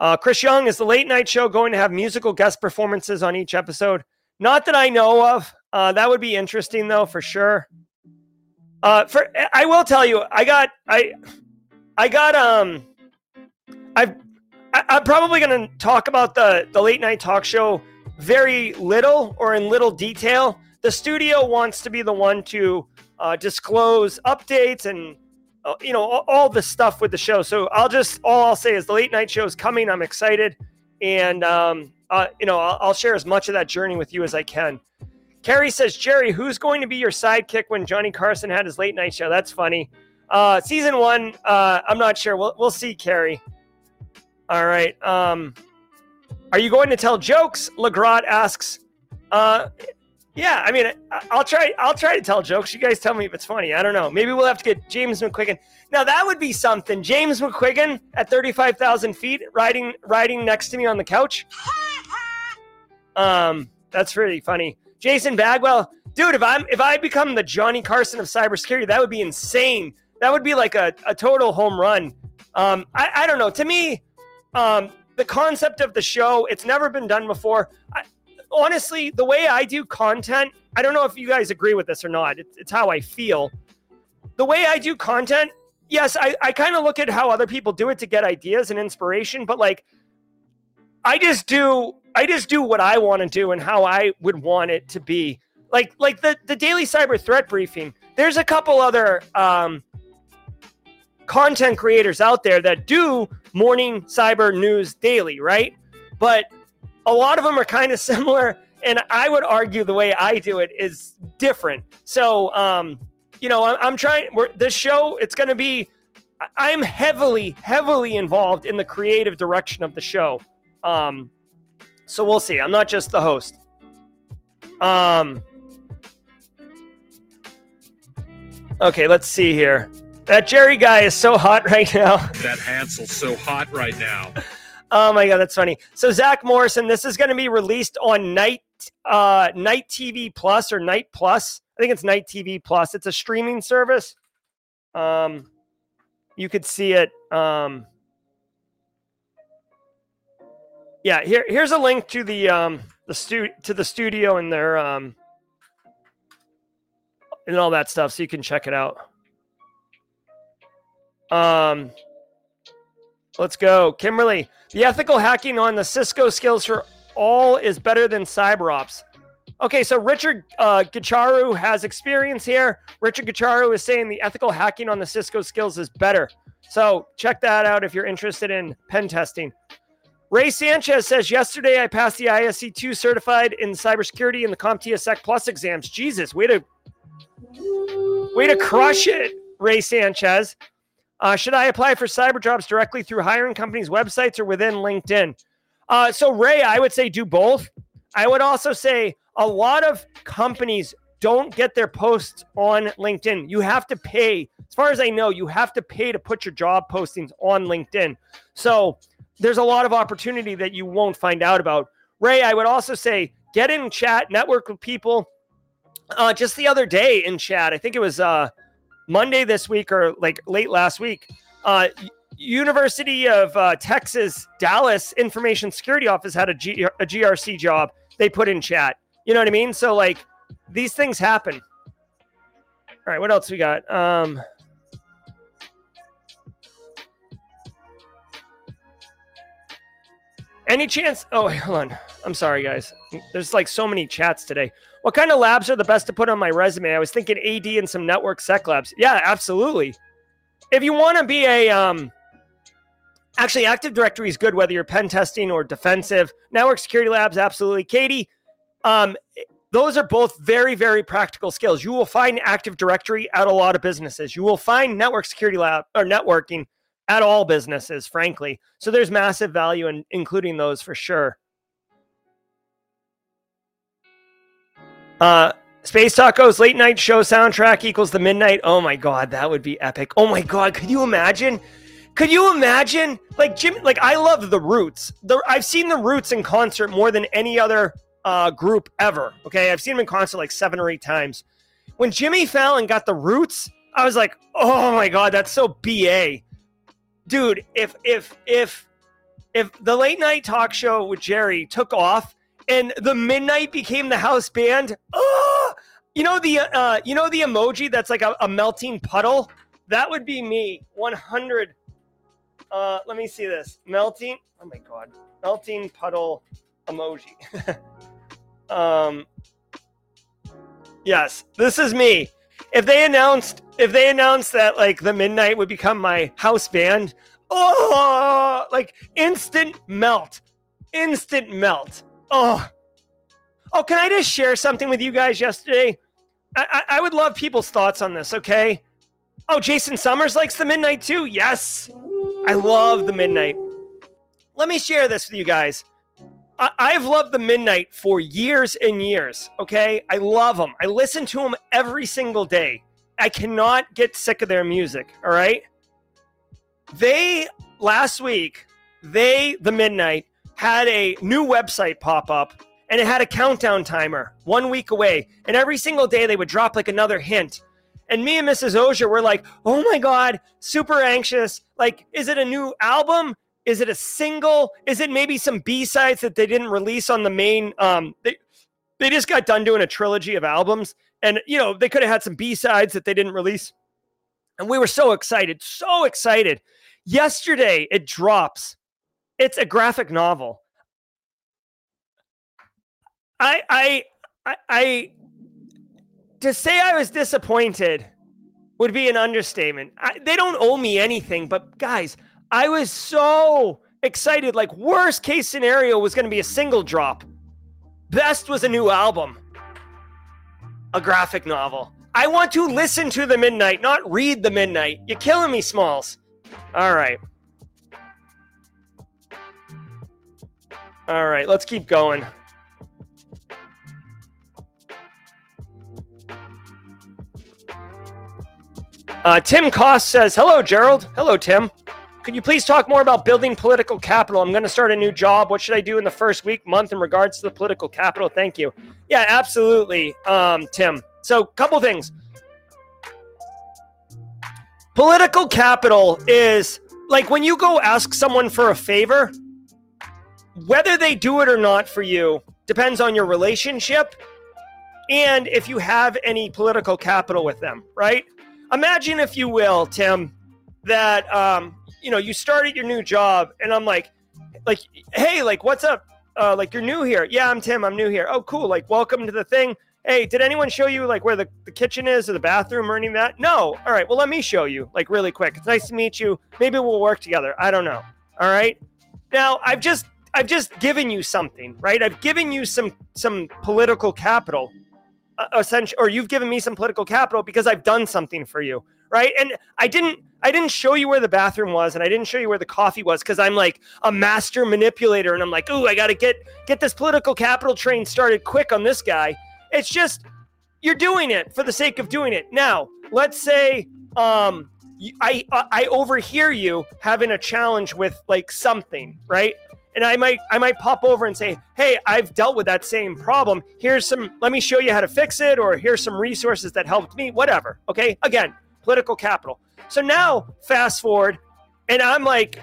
Uh, Chris Young is the late night show going to have musical guest performances on each episode. Not that I know of. Uh, that would be interesting though, for sure. Uh, for I will tell you, I got I I got um I've I, I'm probably going to talk about the the late night talk show very little or in little detail. The studio wants to be the one to uh, disclose updates and uh, you know all, all the stuff with the show. So I'll just all I'll say is the late night show is coming. I'm excited, and um, uh, you know I'll, I'll share as much of that journey with you as I can. Carrie says, Jerry, who's going to be your sidekick when Johnny Carson had his late night show? That's funny. Uh, season one, uh, I'm not sure. We'll, we'll see, Carrie. All right. Um, are you going to tell jokes? Legrot asks. Uh, yeah, I mean, I, will try. I'll try to tell jokes. You guys tell me if it's funny. I don't know. Maybe we'll have to get James McQuiggan. Now that would be something. James McQuiggan at thirty-five thousand feet, riding riding next to me on the couch. *laughs* um, that's really funny. Jason Bagwell, dude, if I'm if I become the Johnny Carson of cybersecurity, that would be insane. That would be like a, a total home run. Um, I, I don't know. To me, um, the concept of the show, it's never been done before. I, honestly, the way I do content, I don't know if you guys agree with this or not. It's, it's how I feel. The way I do content, yes, I, I kind of look at how other people do it to get ideas and inspiration, but like, I just do I just do what I want to do and how I would want it to be. Like like the the daily cyber threat briefing. There's a couple other um, content creators out there that do morning cyber news daily, right? But a lot of them are kind of *laughs* similar. And I would argue the way I do it is different. So, um, you know, I'm, I'm trying. We're, this show, it's going to be. I'm heavily, heavily involved in the creative direction of the show. Um, so we'll see. I'm not just the host. Um. Okay, let's see here. That Jerry guy is so hot *laughs* right now. That Hansel's so hot right now. oh my god, that's funny. So Zach Morrison, this is going to be released on Night uh, Night TV Plus or Night Plus. I think it's Night TV Plus. It's a streaming service. Um, you could see it. Um, yeah, here here's a link to the um the stu- to the studio and their um and all that stuff, so you can check it out. Um, let's go, Kimberly. The ethical hacking on the Cisco skills for all is better than CyberOps. Okay, so Richard uh, Gacharu has experience here. Richard Gacharu is saying the ethical hacking on the Cisco skills is better. So check that out if you're interested in pen testing. Ray Sanchez says, Yesterday I passed the ISC2 certified in cybersecurity in the CompTIA Sec Plus exams. Jesus, way to way to crush it, Ray Sanchez. Uh, should I apply for cyber jobs directly through hiring companies' websites or within LinkedIn? Uh, so, Ray, I would say do both. I would also say a lot of companies don't get their posts on LinkedIn. You have to pay, as far as I know, you have to pay to put your job postings on LinkedIn. So, there's a lot of opportunity that you won't find out about. Ray, I would also say get in chat, network with people. Uh, just the other day in chat, I think it was uh, Monday this week or like late last week, uh, University of uh, Texas Dallas Information Security Office had a, G- a GRC job they put in chat. You know what I mean? So like these things happen. All right, what else we got? Um, any chance? Oh, *laughs* hold on. I'm sorry, guys. There's like so many chats today. What kind of labs are the best to put on my resume? I was thinking AD and some network sec labs. Yeah, absolutely. If you want to be a um actually Active Directory is good whether you're pen testing or defensive. Network security labs, absolutely. Katie, um, those are both very, very practical skills. You will find Active Directory at a lot of businesses. You will find network security lab or networking at all businesses, frankly. So there's massive value in including those for sure. Uh, Space Tacos late night show soundtrack equals the midnight. Oh my god, that would be epic. Oh my god, could you imagine? Could you imagine? Like Jim, like I love the Roots. The I've seen the Roots in concert more than any other uh, group ever. Okay, I've seen them in concert like seven or eight times. When Jimmy Fallon got the Roots, I was like, oh my god, that's so ba, dude. If if if if the late night talk show with Jerry took off and the midnight became the house band, oh, you know the uh, you know the emoji that's like a, a melting puddle. That would be me, one hundred. Uh, let me see this melting. Oh my god, melting puddle emoji. *laughs* um, yes, this is me. If they announced if they announced that like the midnight would become my house band, oh, like instant melt, instant melt. Oh, oh, can I just share something with you guys yesterday? I, I, I would love people's thoughts on this. Okay. Oh, Jason Summers likes the midnight too. Yes, I love the midnight. Let me share this with you guys. I- have loved the Midnight for years and years. Okay. I love them. I listen to them every single day. I cannot get sick of their music. All right. They, last week, they, the Midnight, had a new website pop up and it had a countdown timer one week away. And every single day they would drop like another hint. And me and Mrs. Auger were like, oh my God, super anxious. Like, is it a new album? Is it a single? Is it maybe some B sides that they didn't release on the main? Um, they they just got done doing a trilogy of albums, and you know they could have had some B sides that they didn't release. And we were so excited, so excited. Yesterday it drops. It's a graphic novel. I I I, to say I was disappointed would be an understatement. I, they don't owe me anything, but guys, I was so excited. Like, worst case scenario was going to be a single drop. Best was a new album, a graphic novel. I want to listen to the midnight, not read the midnight. You're killing me, Smalls. All right. All right, let's keep going. Uh, Tim Cost says, Hello, Gerald. Hello, Tim. Could you please talk more about building political capital? I'm going to start a new job. What should I do in the first week, month in regards to the political capital? Thank you. Yeah, absolutely, um, Tim. So, couple things. Political capital is like when you go ask someone for a favor, whether they do it or not for you depends on your relationship and if you have any political capital with them, right? Imagine, if you will, Tim, that um, you know, you started your new job, and I'm like, like, hey, like, what's up? Uh, like, you're new here. Yeah, I'm Tim. I'm new here. Oh, cool. Like, welcome to the thing. Hey, did anyone show you like where the, the kitchen is or the bathroom or any of that? No. All right. Well, let me show you like really quick. It's nice to meet you. Maybe we'll work together. I don't know. All right. Now, I've just I've just given you something, right? I've given you some some political capital, uh, essentially, or you've given me some political capital because I've done something for you right? And I didn't I didn't show you where the bathroom was and I didn't show you where the coffee was because I'm like a master manipulator and I'm like, oh, I gotta get get this political capital train started quick on this guy. It's just you're doing it for the sake of doing it. Now, let's say um I I overhear you having a challenge with like something, right? And I might I might pop over and say, "Hey, I've dealt with that same problem. Here's some let me show you how to fix it or here's some resources that helped me, whatever." Okay? Again, political capital. So now, fast forward, and I'm like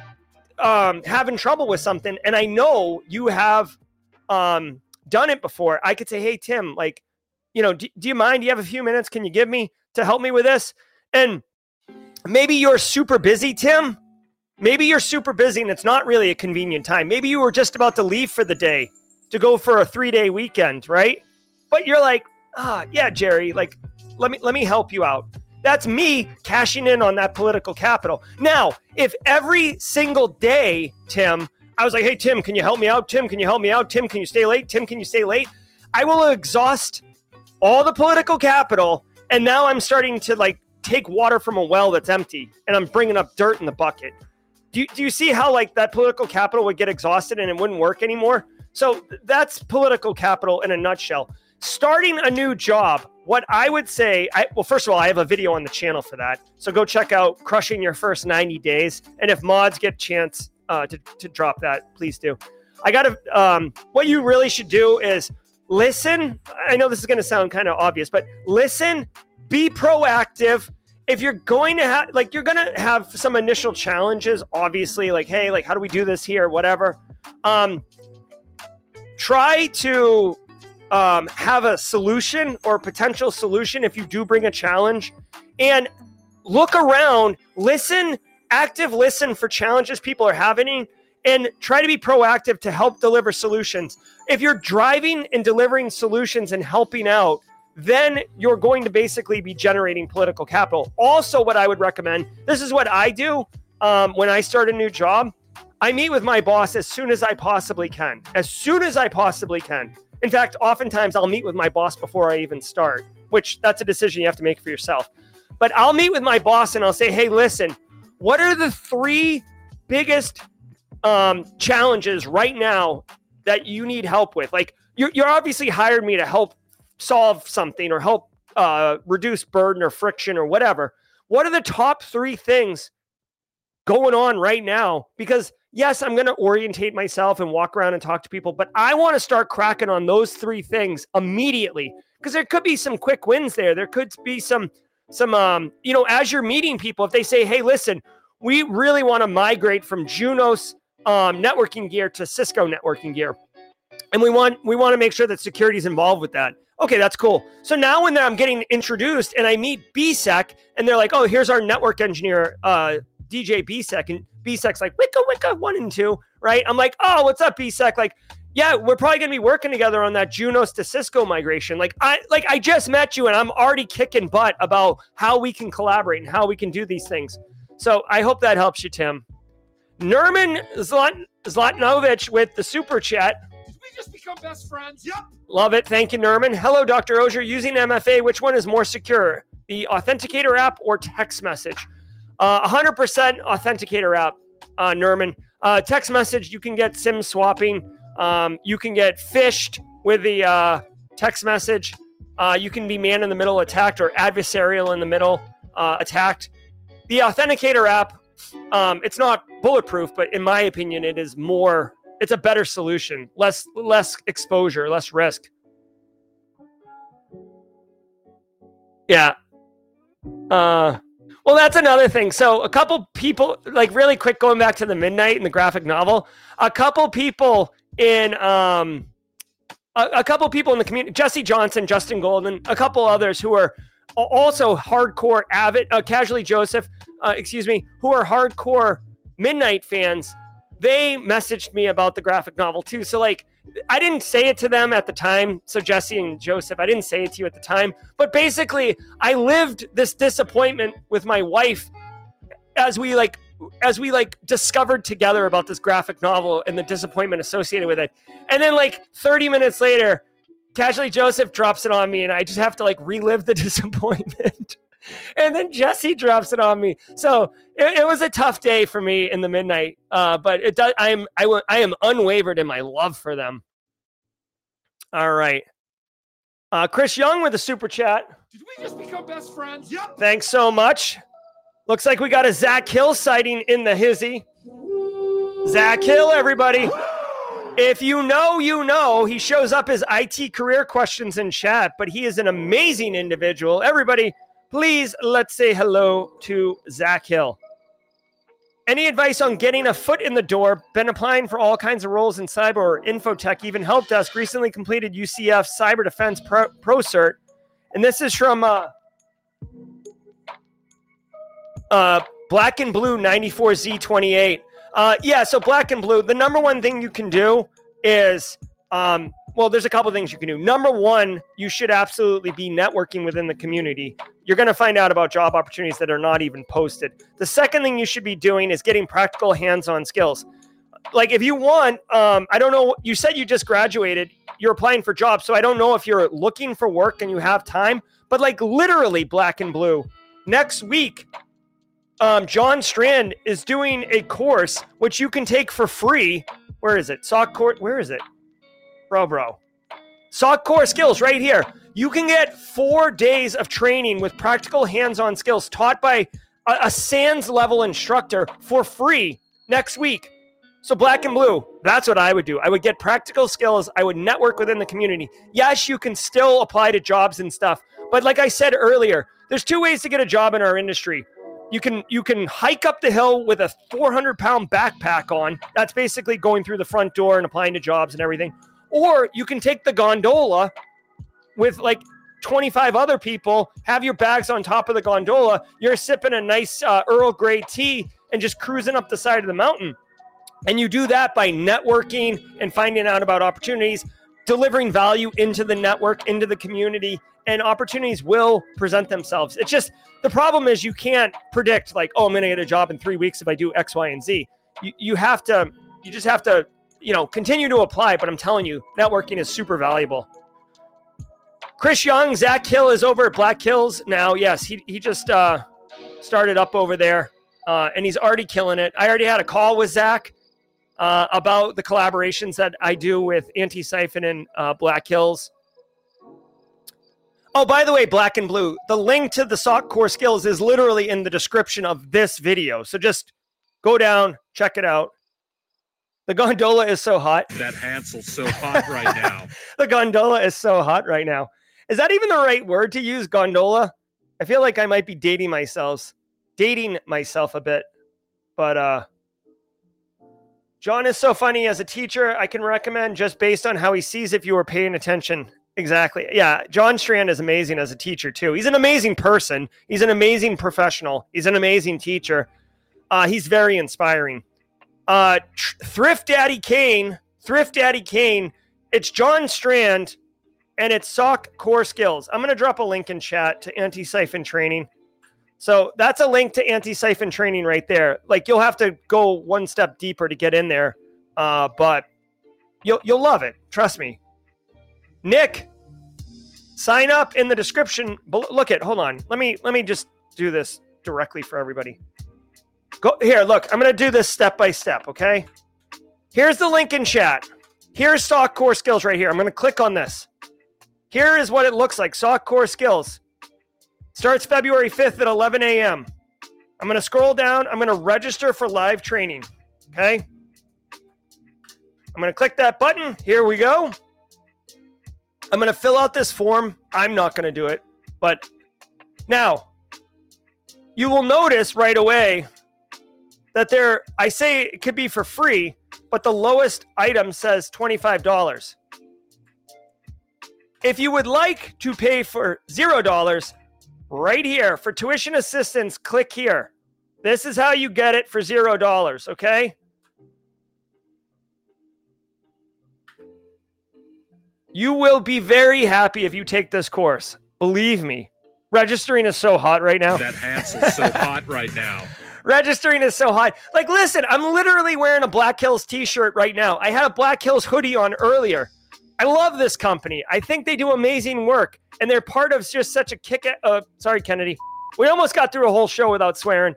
um, having trouble with something, and I know you have um, done it before. I could say, "Hey, Tim, like, you know, do, do you mind? Do you have a few minutes? Can you give me to help me with this?" And maybe you're super busy, Tim. Maybe you're super busy and it's not really a convenient time. Maybe you were just about to leave for the day to go for a three day weekend, right? But you're like, ah, yeah, Jerry, like, let me let me help you out. That's me cashing in on that political capital. Now, if every single day, Tim, I was like, hey, Tim, can you help me out? Tim, can you help me out? Tim, can you stay late? Tim, can you stay late? I will exhaust all the political capital. And now I'm starting to like take water from a well that's empty and I'm bringing up dirt in the bucket. Do you, do you see how like that political capital would get exhausted and it wouldn't work anymore? So that's political capital in a nutshell. Starting a new job what I would say, I, well, first of all, I have a video on the channel for that. So go check out Crushing Your First 90 Days. And if mods get a chance uh, to, to drop that, please do. I got to, um, what you really should do is listen. I know this is going to sound kind of obvious, but listen, be proactive. If you're going to have, like, you're going to have some initial challenges, obviously, like, hey, like, how do we do this here, whatever. Um, try to um, have a solution or a potential solution if you do bring a challenge and look around, listen, active listen for challenges people are having and try to be proactive to help deliver solutions. If you're driving and delivering solutions and helping out, then you're going to basically be generating political capital. Also, what I would recommend this is what I do um, when I start a new job. I meet with my boss as soon as I possibly can. As soon as I possibly can. In fact, oftentimes I'll meet with my boss before I even start, which that's a decision you have to make for yourself. But I'll meet with my boss and I'll say, hey, listen, what are the three biggest um, challenges right now that you need help with? Like, you're, you're obviously hired me to help solve something or help uh, reduce burden or friction or whatever. What are the top three things going on right now? Because yes, I'm going to orientate myself and walk around and talk to people, but I want to start cracking on those three things immediately because there could be some quick wins there. There could be some some um you know as you're meeting people if they say, "Hey, listen, we really want to migrate from Junos um, networking gear to Cisco networking gear." And we want we want to make sure that security is involved with that. Okay, that's cool. So now when I'm getting introduced and I meet BSEC and they're like, "Oh, here's our network engineer, uh, DJ BSEC," and BSEC's like, "Wicka Wicka one and two, right? I'm like, "Oh, what's up, BSEC?" Like, yeah, we're probably gonna be working together on that Junos to Cisco migration. Like, I like I just met you and I'm already kicking butt about how we can collaborate and how we can do these things. So I hope that helps you, Tim. Nerman Zlat- Zlatnovich with the super chat we just become best friends? Yep. Love it. Thank you, Nerman. Hello, Dr. Auger. Using MFA, which one is more secure, the Authenticator app or text message? Uh, 100% Authenticator app, uh, Nerman. Uh, text message, you can get SIM swapping. Um, you can get phished with the uh, text message. Uh, you can be man in the middle attacked or adversarial in the middle uh, attacked. The Authenticator app, um, it's not bulletproof, but in my opinion, it is more it's a better solution less less exposure less risk. Yeah. Uh well that's another thing. So a couple people like really quick going back to the midnight and the graphic novel a couple people in um a, a couple people in the community jesse johnson justin golden a couple others who are also hardcore avid uh, casually joseph uh, excuse me who are hardcore midnight fans they messaged me about the graphic novel too. So like I didn't say it to them at the time. So Jesse and Joseph, I didn't say it to you at the time, but basically I lived this disappointment with my wife as we like as we like discovered together about this graphic novel and the disappointment associated with it. And then like 30 minutes later, casually Joseph drops it on me and I just have to like relive the *laughs* disappointment and then Jesse drops it on me. So it, it was a tough day for me in the midnight. Uh, but it does. I am I, I am unwavered in my love for them. All right. Uh, Chris Young with a super chat. Did we just become best friends? Yep. Thanks so much. Looks like we got a Zach Hill sighting in the hizzy. Zach Hill, everybody. If you know, you know. He shows up as IT career questions in chat, but he is an amazing individual. Everybody, please let's say hello to Zach Hill. Any advice on getting a foot in the door? Been applying for all kinds of roles in cyber or infotech, even help desk. Recently completed UCF Cyber Defense Pro, Pro Cert. And this is from uh, uh, Black and Blue 94Z28. Uh, yeah, so Black and Blue, the number one thing you can do is um, well, there's a couple things you can do. Number one, you should absolutely be networking within the community. You're going to find out about job opportunities that are not even posted. The second thing you should be doing is getting practical hands on skills. Like, if you want, um, I don't know, you said you just graduated, you're applying for jobs. So I don't know if you're looking for work and you have time, but like literally black and blue. Next week, um, John Strand is doing a course which you can take for free. Where is it? SOC core. Where is it? Bro, bro. SOC core skills right here. You can get four days of training with practical hands on skills taught by a, a SANS level instructor for free next week. So black and blue, that's what I would do. I would get practical skills. I would network within the community. Yes, you can still apply to jobs and stuff, but like I said earlier, there's two ways to get a job in our industry. You can you can hike up the hill with a 400 pound backpack on. That's basically going through the front door and applying to jobs and everything. Or you can take the gondola with like 25 other people, have your bags on top of the gondola. You're sipping a nice uh, Earl Grey tea and just cruising up the side of the mountain. And you do that by networking and finding out about opportunities, delivering value into the network, into the community, and opportunities will present themselves. It's just the problem is you can't predict, like, oh, I'm going to get a job in three weeks if I do X, Y, and Z. You, you have to, you just have to, you know, continue to apply. But I'm telling you, networking is super valuable. Chris Young, Zach Hill is over at Black Hills now. Yes, he, he just uh, started up over there uh, and he's already killing it. I already had a call with Zach uh, about the collaborations that I do with Antisyphon and uh, Black Hills. Oh, by the way, Black and Blue, the link to the SOC core skills is literally in the description of this video. So just go down, check it out. The gondola is so hot. That Hansel's so hot right now. *laughs* the gondola is so hot right now. Is that even the right word to use, gondola? I feel like I might be dating myself, dating myself a bit. But uh John is so funny as a teacher. I can recommend just based on how he sees if you were paying attention. Exactly. Yeah. John Strand is amazing as a teacher, too. He's an amazing person. He's an amazing professional. He's an amazing teacher. Uh, he's very inspiring. Uh, Thrift Daddy Kane, Thrift Daddy Kane, it's John Strand and it's SOC core skills. I'm to drop a link in chat to Antisyphon training. So that's a link to Antisyphon training right there. Like you'll have to go one step deeper to get in there, uh, but you'll you'll love it. Trust me. Nick, sign up in the description. Look at hold on. Let me let me just do this directly for everybody. Go here. Look, I'm gonna do this step by step. Okay. Here's the link in chat. Here's SOC core skills right here. I'm gonna click on this. Here is what it looks like. SOC core skills. Starts February 5th at 11 a.m. I'm going to scroll down. I'm going to register for live training. Okay. I'm going to click that button. Here we go. I'm going to fill out this form. I'm not going to do it. But now, you will notice right away that there, I say it could be for free, but the lowest item says $25. If you would like to pay for $0, right here for tuition assistance. Click here. This is how you get it for zero dollars. Okay. You will be very happy if you take this course. Believe me. Registering is so hot right now. That Hansel's so hot right now. *laughs* Registering is so hot. Like, listen, I'm literally wearing a Black Hills t shirt right now. I had a Black Hills hoodie on earlier. I love this company. I think they do amazing work and they're part of just such a kick. Uh, sorry, Kennedy. We almost got through a whole show without swearing.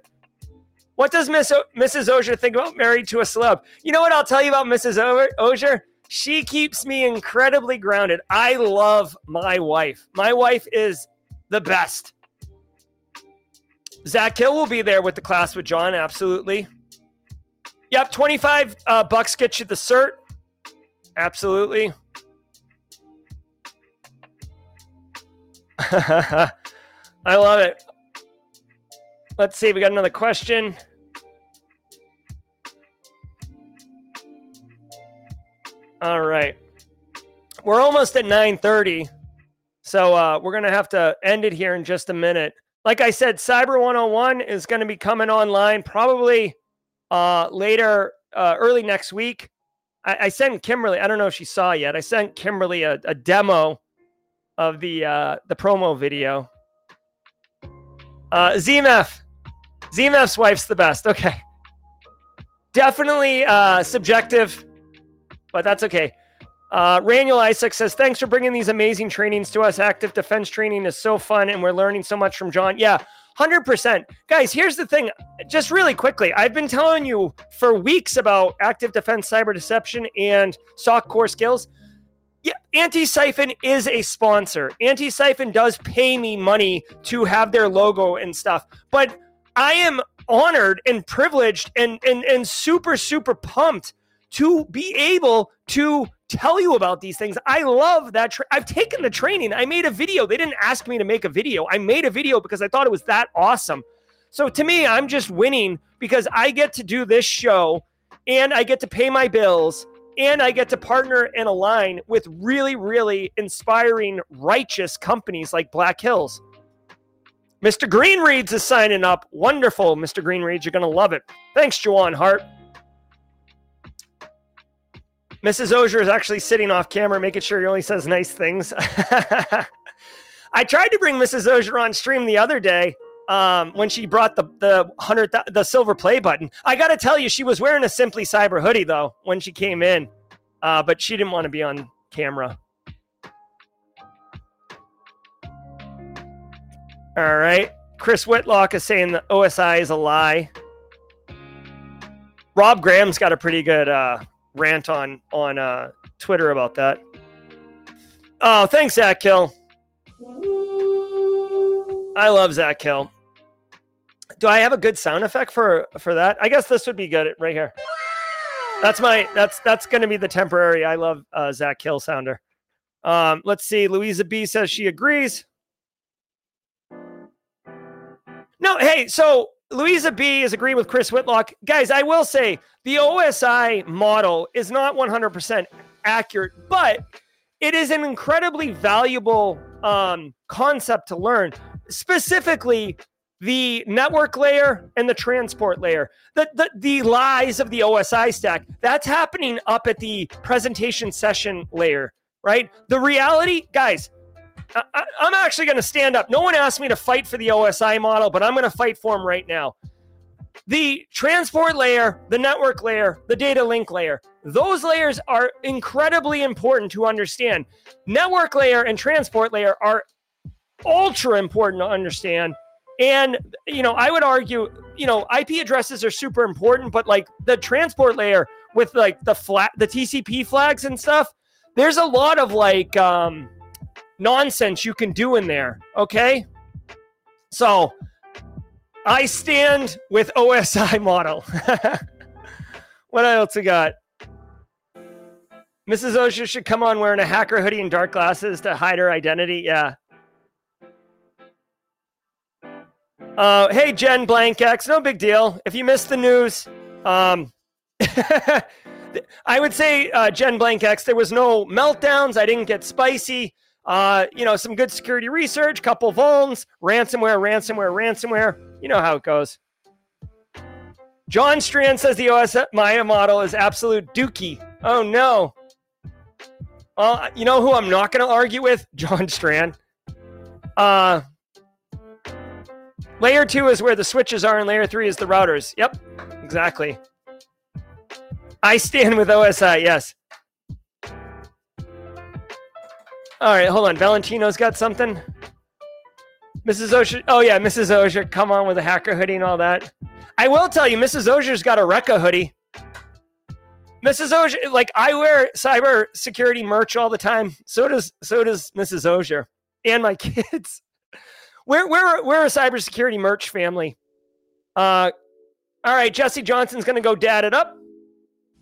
What does Miss o- Mrs. Auger think about married to a celeb? You know what I'll tell you about Mrs. O-? She keeps me incredibly grounded. I love my wife. My wife is the best. Zach Hill will be there with the class with John. Absolutely. Yep, 25 uh, bucks gets you the cert. Absolutely. *laughs* I love it. Let's see. We got another question. All right. We're almost at 9:30. So uh, we're going to have to end it here in just a minute. Like I said, Cyber 101 is going to be coming online probably uh, later, uh, early next week. I, I, sent Kimberly, I don't know if she saw yet. I sent Kimberly a, a demo of the uh, the promo video. Uh, ZMF, ZMF's wife's the best. Okay, definitely uh, subjective, but that's okay. Uh, Raniel Isaac says, "Thanks for bringing these amazing trainings to us. Active defense training is so fun, and we're learning so much from John." Yeah, hundred percent, guys. Here's the thing, just really quickly. I've been telling you for weeks about active defense, cyber deception, and SOC core skills. Yeah, Antisyphon is a sponsor. Antisyphon does pay me money to have their logo and stuff, but I am honored and privileged and, and, and super, super pumped to be able to tell you about these things. I love that. Tra- I've taken the training. I made a video. They didn't ask me to make a video. I made a video because I thought it was that awesome. So to me, I'm just winning because I get to do this show and I get to pay my bills and I get to partner and align with really, really inspiring, righteous companies like Black Hills. Mr. Green Reads is signing up. Wonderful, Mr. Green Reads. You're going to love it. Thanks, Jawan Hart. Mrs. Auger is actually sitting off camera, making sure he only says nice things. *laughs* I tried to bring Mrs. Auger on stream the other day um, when she brought the the hundred the silver play button. I got to tell you, she was wearing a Simply Cyber hoodie though when she came in, uh, but she didn't want to be on camera. All right, Chris Whitlock is saying the OSI is a lie. Rob Graham's got a pretty good uh, rant on on uh, Twitter about that. Oh, thanks, Zach Kill. I love Zach Kill. Do I have a good sound effect for for that? I guess this would be good right here. That's my that's that's going to be the temporary. I love uh, Zach Kill sounder. Um, let's see. Louisa B says she agrees. No, hey, so Louisa B is agreeing with Chris Whitlock. Guys, I will say the OSI model is not 100% accurate, but it is an incredibly valuable um, concept to learn, specifically the network layer and the transport layer. The, the, the lies of the OSI stack, that's happening up at the presentation session layer, right? The reality, guys, I, am actually going to stand up. No one asked me to fight for the OSI model, but I'm going to fight for them right now. The transport layer, the network layer, the data link layer, those layers are incredibly important to understand. Network layer and transport layer are ultra important to understand. And, you know, I would argue, you know, IP addresses are super important, but like the transport layer with like the flat, the TCP flags and stuff, there's a lot of like, um, nonsense you can do in there. Okay. So I stand with OSI model. *laughs* what else we got? Mrs. Auger should come on wearing a hacker hoodie and dark glasses to hide her identity. Yeah. Uh, hey, Jen Blank X, no big deal. If you missed the news, um, *laughs* I would say, uh, Jen Blank X, there was no meltdowns. I didn't get spicy. Uh, you know, some good security research, couple vulns, ransomware, ransomware, ransomware. You know how it goes. John Strand says the OS Maya model is absolute dookie. Oh no. Well, you know who I'm not going to argue with? *laughs* John Strand. Uh, layer two is where the switches are, and layer three is the routers. Yep, exactly. I stand with OSI. Yes. All right, hold on. Valentino's got something. Mrs. Auger. Oh yeah, Mrs. Auger. Come on with a hacker hoodie and all that. I will tell you, Mrs. Auger's got a Rekka hoodie. Mrs. Auger, like I wear cyber security merch all the time. So does so does Mrs. Auger and my *laughs* kids. We're we're we're a cybersecurity merch family. Uh, all right, Jesse Johnson's gonna go dad it up.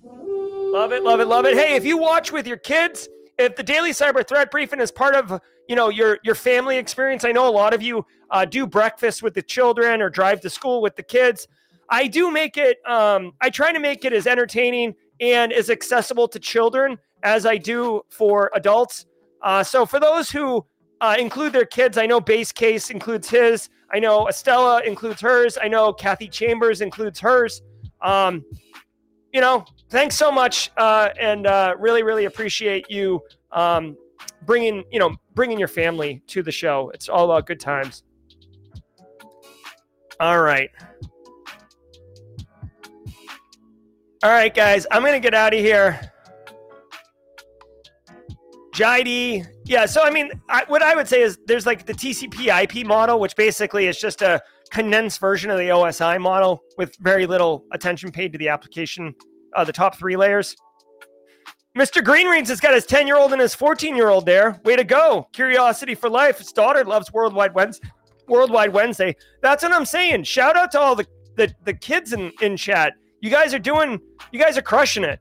Love it, love it, love it. Hey, if you watch with your kids if the daily cyber threat briefing is part of you know your your family experience i know a lot of you uh, do breakfast with the children or drive to school with the kids. I do make it um, i try to make it as entertaining and as accessible to children as i do for adults. Uh, so for those who uh, include their kids i know base case includes his. I know estella includes hers. I know kathy chambers includes hers. Um, you know thanks so much, uh, and uh, really, really appreciate you um, bringing you know bringing your family to the show. It's all about good times. All right. All right, guys, I'm gonna get out of here. JID, yeah. So I mean, I, what I would say is there's like the TCP/IP model, which basically is just a condensed version of the OSI model with very little attention paid to the application uh, the top three layers. Mr. Greenreads has got his 10 year old and his 14 year old there. Way to go. Curiosity for life. His daughter loves Worldwide Wednesday. Worldwide Wednesday. That's what I'm saying. Shout out to all the, the, the kids in, in chat. You guys are doing, you guys are crushing it.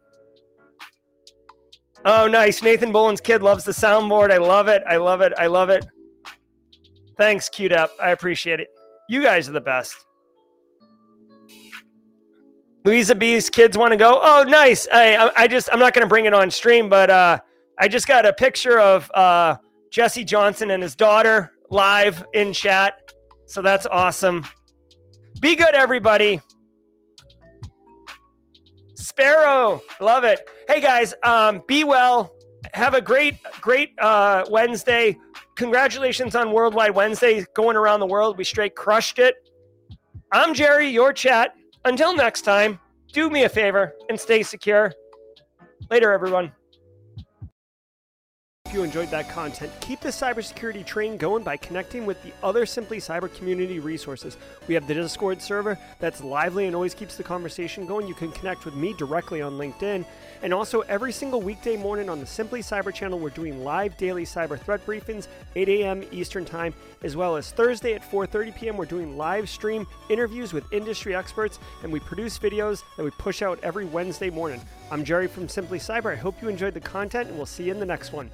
Oh, nice. Nathan Boland's kid loves the soundboard. I love it. I love it. I love it. Thanks, Up. I appreciate it. You guys are the best. Louisa B's kids want to go. Oh, nice. I, I, just, I'm not going to bring it on stream, but uh, I just got a picture of uh, Jesse Johnson and his daughter live in chat. So that's awesome. Be good, everybody. Sparrow, love it. Hey guys, um, be well. Have a great, great uh, Wednesday. Congratulations on Worldwide Wednesday going around the world. We straight crushed it. I'm Jerry, your chat. Until next time, do me a favor and stay secure. Later, everyone. If you enjoyed that content, keep the cybersecurity train going by connecting with the other Simply Cyber community resources. We have the Discord server that's lively and always keeps the conversation going. You can connect with me directly on LinkedIn. And also, every single weekday morning on the Simply Cyber channel, we're doing live daily cyber threat briefings, 8 a.m. Eastern Time, as well as Thursday at 4:30 p.m. We're doing live stream interviews with industry experts, and we produce videos that we push out every Wednesday morning. I'm Jerry from Simply Cyber. I hope you enjoyed the content, and we'll see you in the next one.